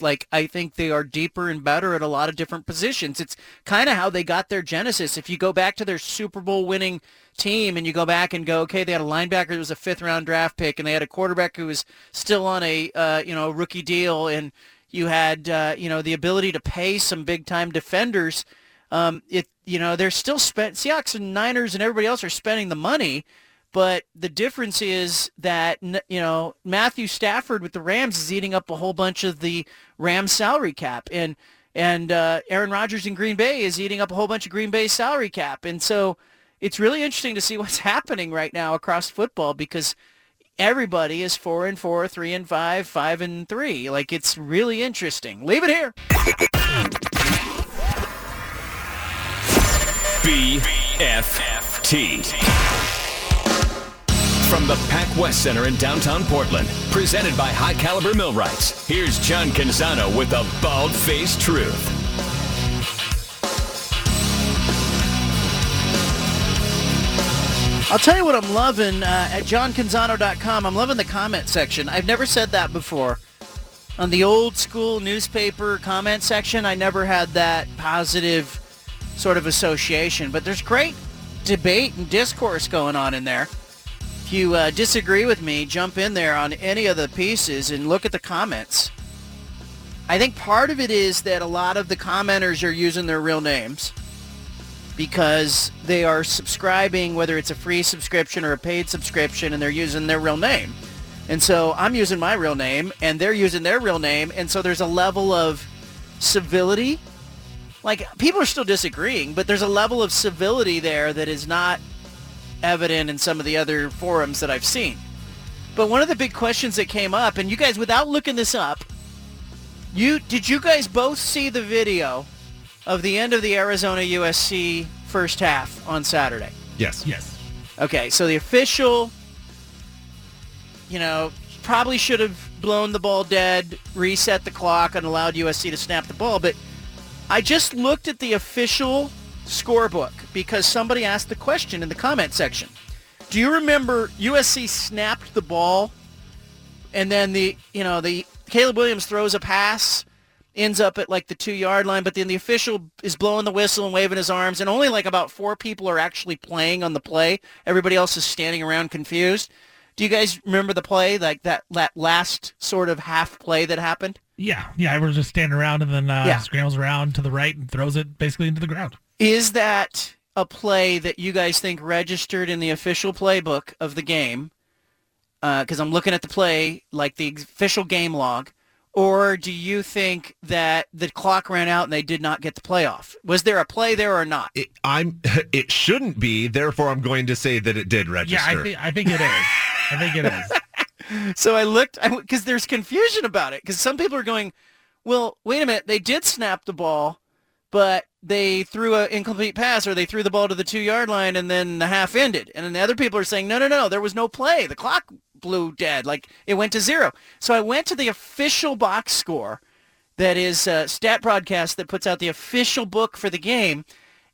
Like, I think they are deeper and better at a lot of different positions. It's kind of how they got their genesis. If you go back to their Super Bowl winning team and you go back and go, okay, they had a linebacker who was a fifth round draft pick and they had a quarterback who was still on a, uh, you know, rookie deal and you had, uh, you know, the ability to pay some big time defenders. Um, it, you know, they're still spent, Seahawks and Niners and everybody else are spending the money but the difference is that you know Matthew Stafford with the Rams is eating up a whole bunch of the Rams salary cap, and and uh, Aaron Rodgers in Green Bay is eating up a whole bunch of Green Bay salary cap, and so it's really interesting to see what's happening right now across football because everybody is four and four, three and five, five and three. Like it's really interesting. Leave it here. BFT from the Pac West Center in downtown Portland, presented by High Caliber Millwrights. Here's John Canzano with the bald-faced truth. I'll tell you what I'm loving uh, at johncanzano.com. I'm loving the comment section. I've never said that before. On the old school newspaper comment section, I never had that positive sort of association. But there's great debate and discourse going on in there you uh, disagree with me, jump in there on any of the pieces and look at the comments. I think part of it is that a lot of the commenters are using their real names because they are subscribing, whether it's a free subscription or a paid subscription, and they're using their real name. And so I'm using my real name, and they're using their real name, and so there's a level of civility. Like, people are still disagreeing, but there's a level of civility there that is not evident in some of the other forums that I've seen. But one of the big questions that came up, and you guys, without looking this up, you did you guys both see the video of the end of the Arizona USC first half on Saturday? Yes. Yes. Okay, so the official, you know, probably should have blown the ball dead, reset the clock, and allowed USC to snap the ball. But I just looked at the official scorebook because somebody asked the question in the comment section. Do you remember USC snapped the ball and then the, you know, the Caleb Williams throws a pass, ends up at like the two yard line, but then the official is blowing the whistle and waving his arms and only like about four people are actually playing on the play. Everybody else is standing around confused. Do you guys remember the play, like that, that last sort of half play that happened? Yeah, yeah. Everyone's just standing around and then uh, yeah. scrambles around to the right and throws it basically into the ground. Is that a play that you guys think registered in the official playbook of the game? Because uh, I'm looking at the play, like the official game log, Or do you think that the clock ran out and they did not get the playoff? Was there a play there or not? It, I'm. It shouldn't be. Therefore, I'm going to say that it did register. Yeah, I think I think it is. I think it is. So I looked because there's confusion about it because some people are going, well, wait a minute, they did snap the ball, but they threw an incomplete pass or they threw the ball to the two yard line and then the half ended. And then the other people are saying, no, no, no, there was no play. The clock blew dead. Like it went to zero. So I went to the official box score that is uh, Stat Broadcast that puts out the official book for the game.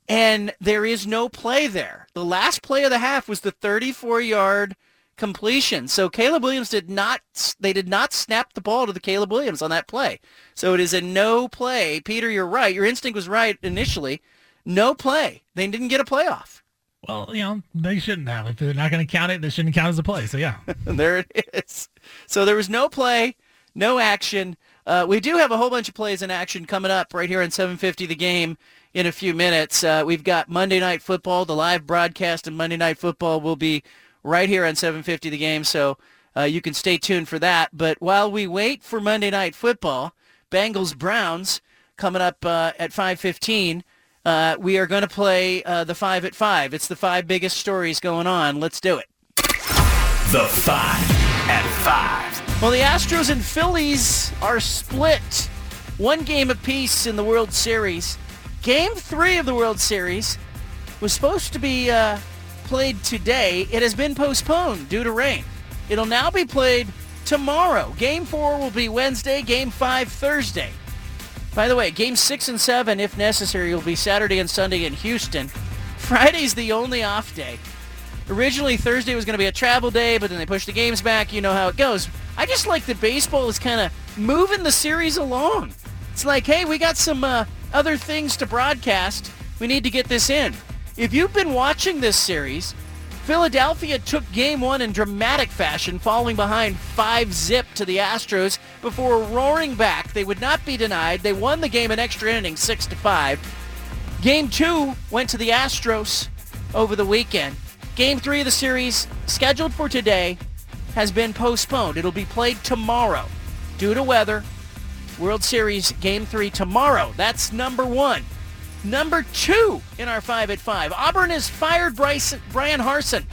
And there is no play there. The last play of the half was the 34 yard completion. So Caleb Williams did not, they did not snap the ball to the Caleb Williams on that play. So it is a no play. Peter, you're right. Your instinct was right initially. No play. They didn't get a playoff. Well, you know, they shouldn't have. If they're not going to count it, they shouldn't count as a play. So yeah. there it is. So there was no play, no action. Uh, we do have a whole bunch of plays in action coming up right here on 750 the game in a few minutes. Uh, we've got Monday Night Football. The live broadcast of Monday Night Football will be right here on 750 the game, so uh, you can stay tuned for that. But while we wait for Monday Night Football, Bengals Browns coming up uh, at 5:15. Uh, we are going to play uh, the five at five. It's the five biggest stories going on. Let's do it. The five at five. Well, the Astros and Phillies are split. One game apiece in the World Series. Game three of the World Series was supposed to be uh, played today. It has been postponed due to rain. It'll now be played tomorrow. Game four will be Wednesday. Game five Thursday. By the way, game six and seven, if necessary, will be Saturday and Sunday in Houston. Friday's the only off day. Originally, Thursday was going to be a travel day, but then they pushed the games back. You know how it goes. I just like that baseball is kind of moving the series along. It's like, hey, we got some uh, other things to broadcast. We need to get this in. If you've been watching this series, Philadelphia took game one in dramatic fashion, falling behind 5-zip to the Astros before roaring back. They would not be denied. They won the game in extra innings, 6 to 5. Game two went to the Astros over the weekend. Game three of the series, scheduled for today, has been postponed. It'll be played tomorrow due to weather. World Series Game 3 tomorrow. That's number one. Number two in our 5 at 5. Auburn has fired Bryce, Bryan Harsin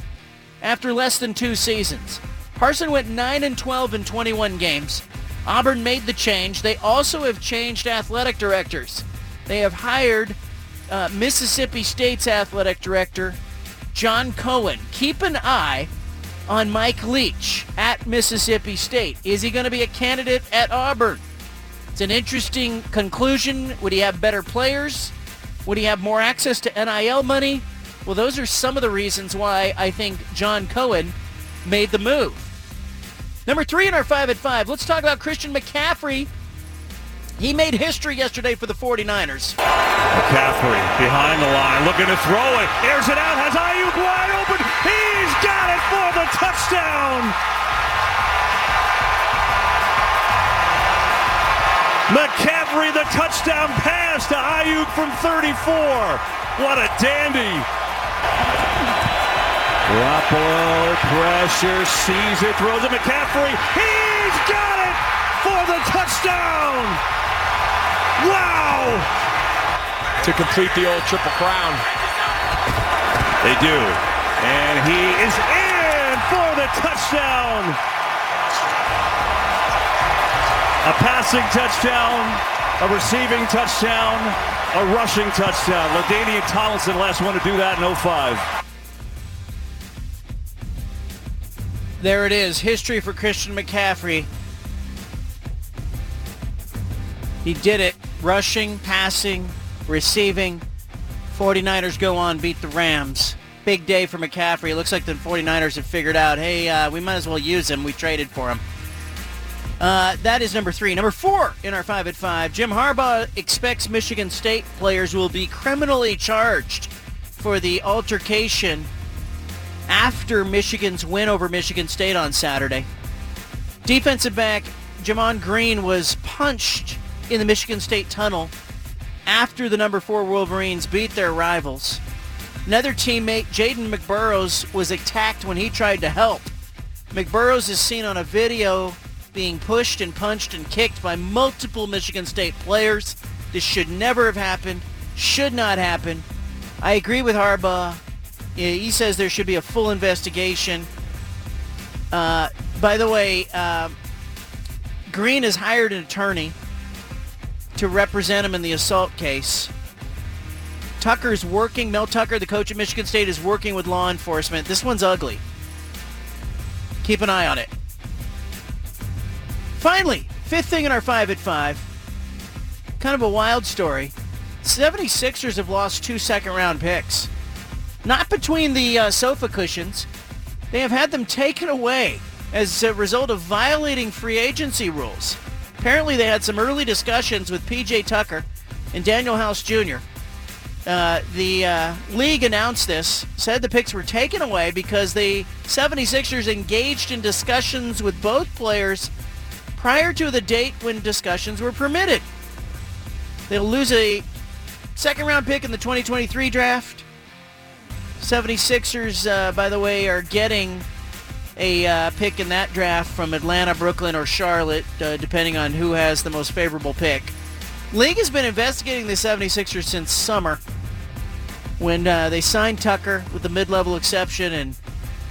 after less than two seasons. Harsin went 9 and 12 in 21 games. Auburn made the change. They also have changed athletic directors. They have hired uh, Mississippi State's athletic director, John Cohen. Keep an eye on Mike Leach at Mississippi State. Is he going to be a candidate at Auburn? It's an interesting conclusion. Would he have better players? Would he have more access to NIL money? Well, those are some of the reasons why I think John Cohen made the move. Number three in our 5 at 5, let's talk about Christian McCaffrey. He made history yesterday for the 49ers. McCaffrey behind the line, looking to throw it. Airs it out, has Aiyuk wide open. He's got it for the touchdown. McCaffrey, the touchdown pass to Aiyuk from 34. What a dandy. Garoppolo pressure, sees it, throws it. McCaffrey, he's got it for the touchdown. Wow. To complete the old triple crown. They do. And he is in for the touchdown. A passing touchdown, a receiving touchdown, a rushing touchdown. LaDainian Tomlinson, last one to do that in 05. There it is. History for Christian McCaffrey. He did it. Rushing, passing, receiving. 49ers go on, beat the Rams. Big day for McCaffrey. It looks like the 49ers have figured out, hey, uh, we might as well use him. We traded for him. Uh, that is number three. Number four in our five at five. Jim Harbaugh expects Michigan State players will be criminally charged for the altercation after Michigan's win over Michigan State on Saturday. Defensive back Gemon Green was punched in the Michigan State tunnel after the number four Wolverines beat their rivals. Another teammate, Jaden McBurrows, was attacked when he tried to help. McBurrows is seen on a video being pushed and punched and kicked by multiple Michigan State players. This should never have happened. Should not happen. I agree with Harbaugh. He says there should be a full investigation. Uh, by the way, uh, Green has hired an attorney to represent him in the assault case. Tucker's working, Mel Tucker, the coach at Michigan State, is working with law enforcement. This one's ugly. Keep an eye on it. Finally, fifth thing in our 5 at 5. Kind of a wild story. 76ers have lost two second round picks. Not between the uh, sofa cushions. They have had them taken away as a result of violating free agency rules. Apparently, they had some early discussions with P.J. Tucker and Danuel House Jr. Uh, the uh, league announced this, said the picks were taken away because the 76ers engaged in discussions with both players prior to the date when discussions were permitted. They'll lose a second round pick in the 2023 draft. 76ers, uh, by the way, are getting a uh, pick in that draft from Atlanta, Brooklyn, or Charlotte, uh, depending on who has the most favorable pick. League has been investigating the 76ers since summer when uh, they signed Tucker with the mid-level exception and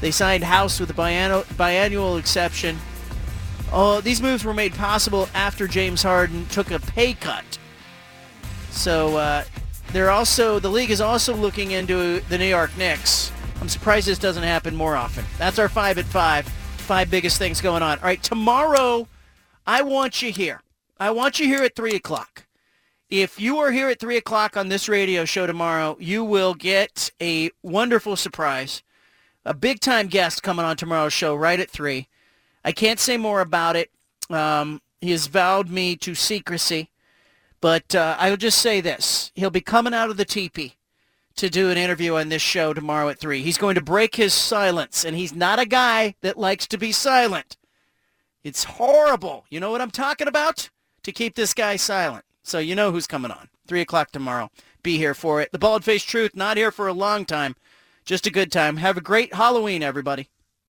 they signed House with the biannual, biannual exception. Oh, these moves were made possible after James Harden took a pay cut. So uh, they're also the league is also looking into the New York Knicks. I'm surprised this doesn't happen more often. That's our five at five. Five biggest things going on. All right, tomorrow, I want you here. I want you here at three o'clock. If you are here at three o'clock on this radio show tomorrow, you will get a wonderful surprise. A big time guest coming on tomorrow's show right at three. I can't say more about it. Um, he has vowed me to secrecy. But uh, I'll just say this. He'll be coming out of the teepee to do an interview on this show tomorrow at 3. He's going to break his silence, and he's not a guy that likes to be silent. It's horrible. You know what I'm talking about? To keep this guy silent. So you know who's coming on. 3 o'clock tomorrow. Be here for it. The Bald Faced Truth, not here for a long time. Just a good time. Have a great Halloween, everybody.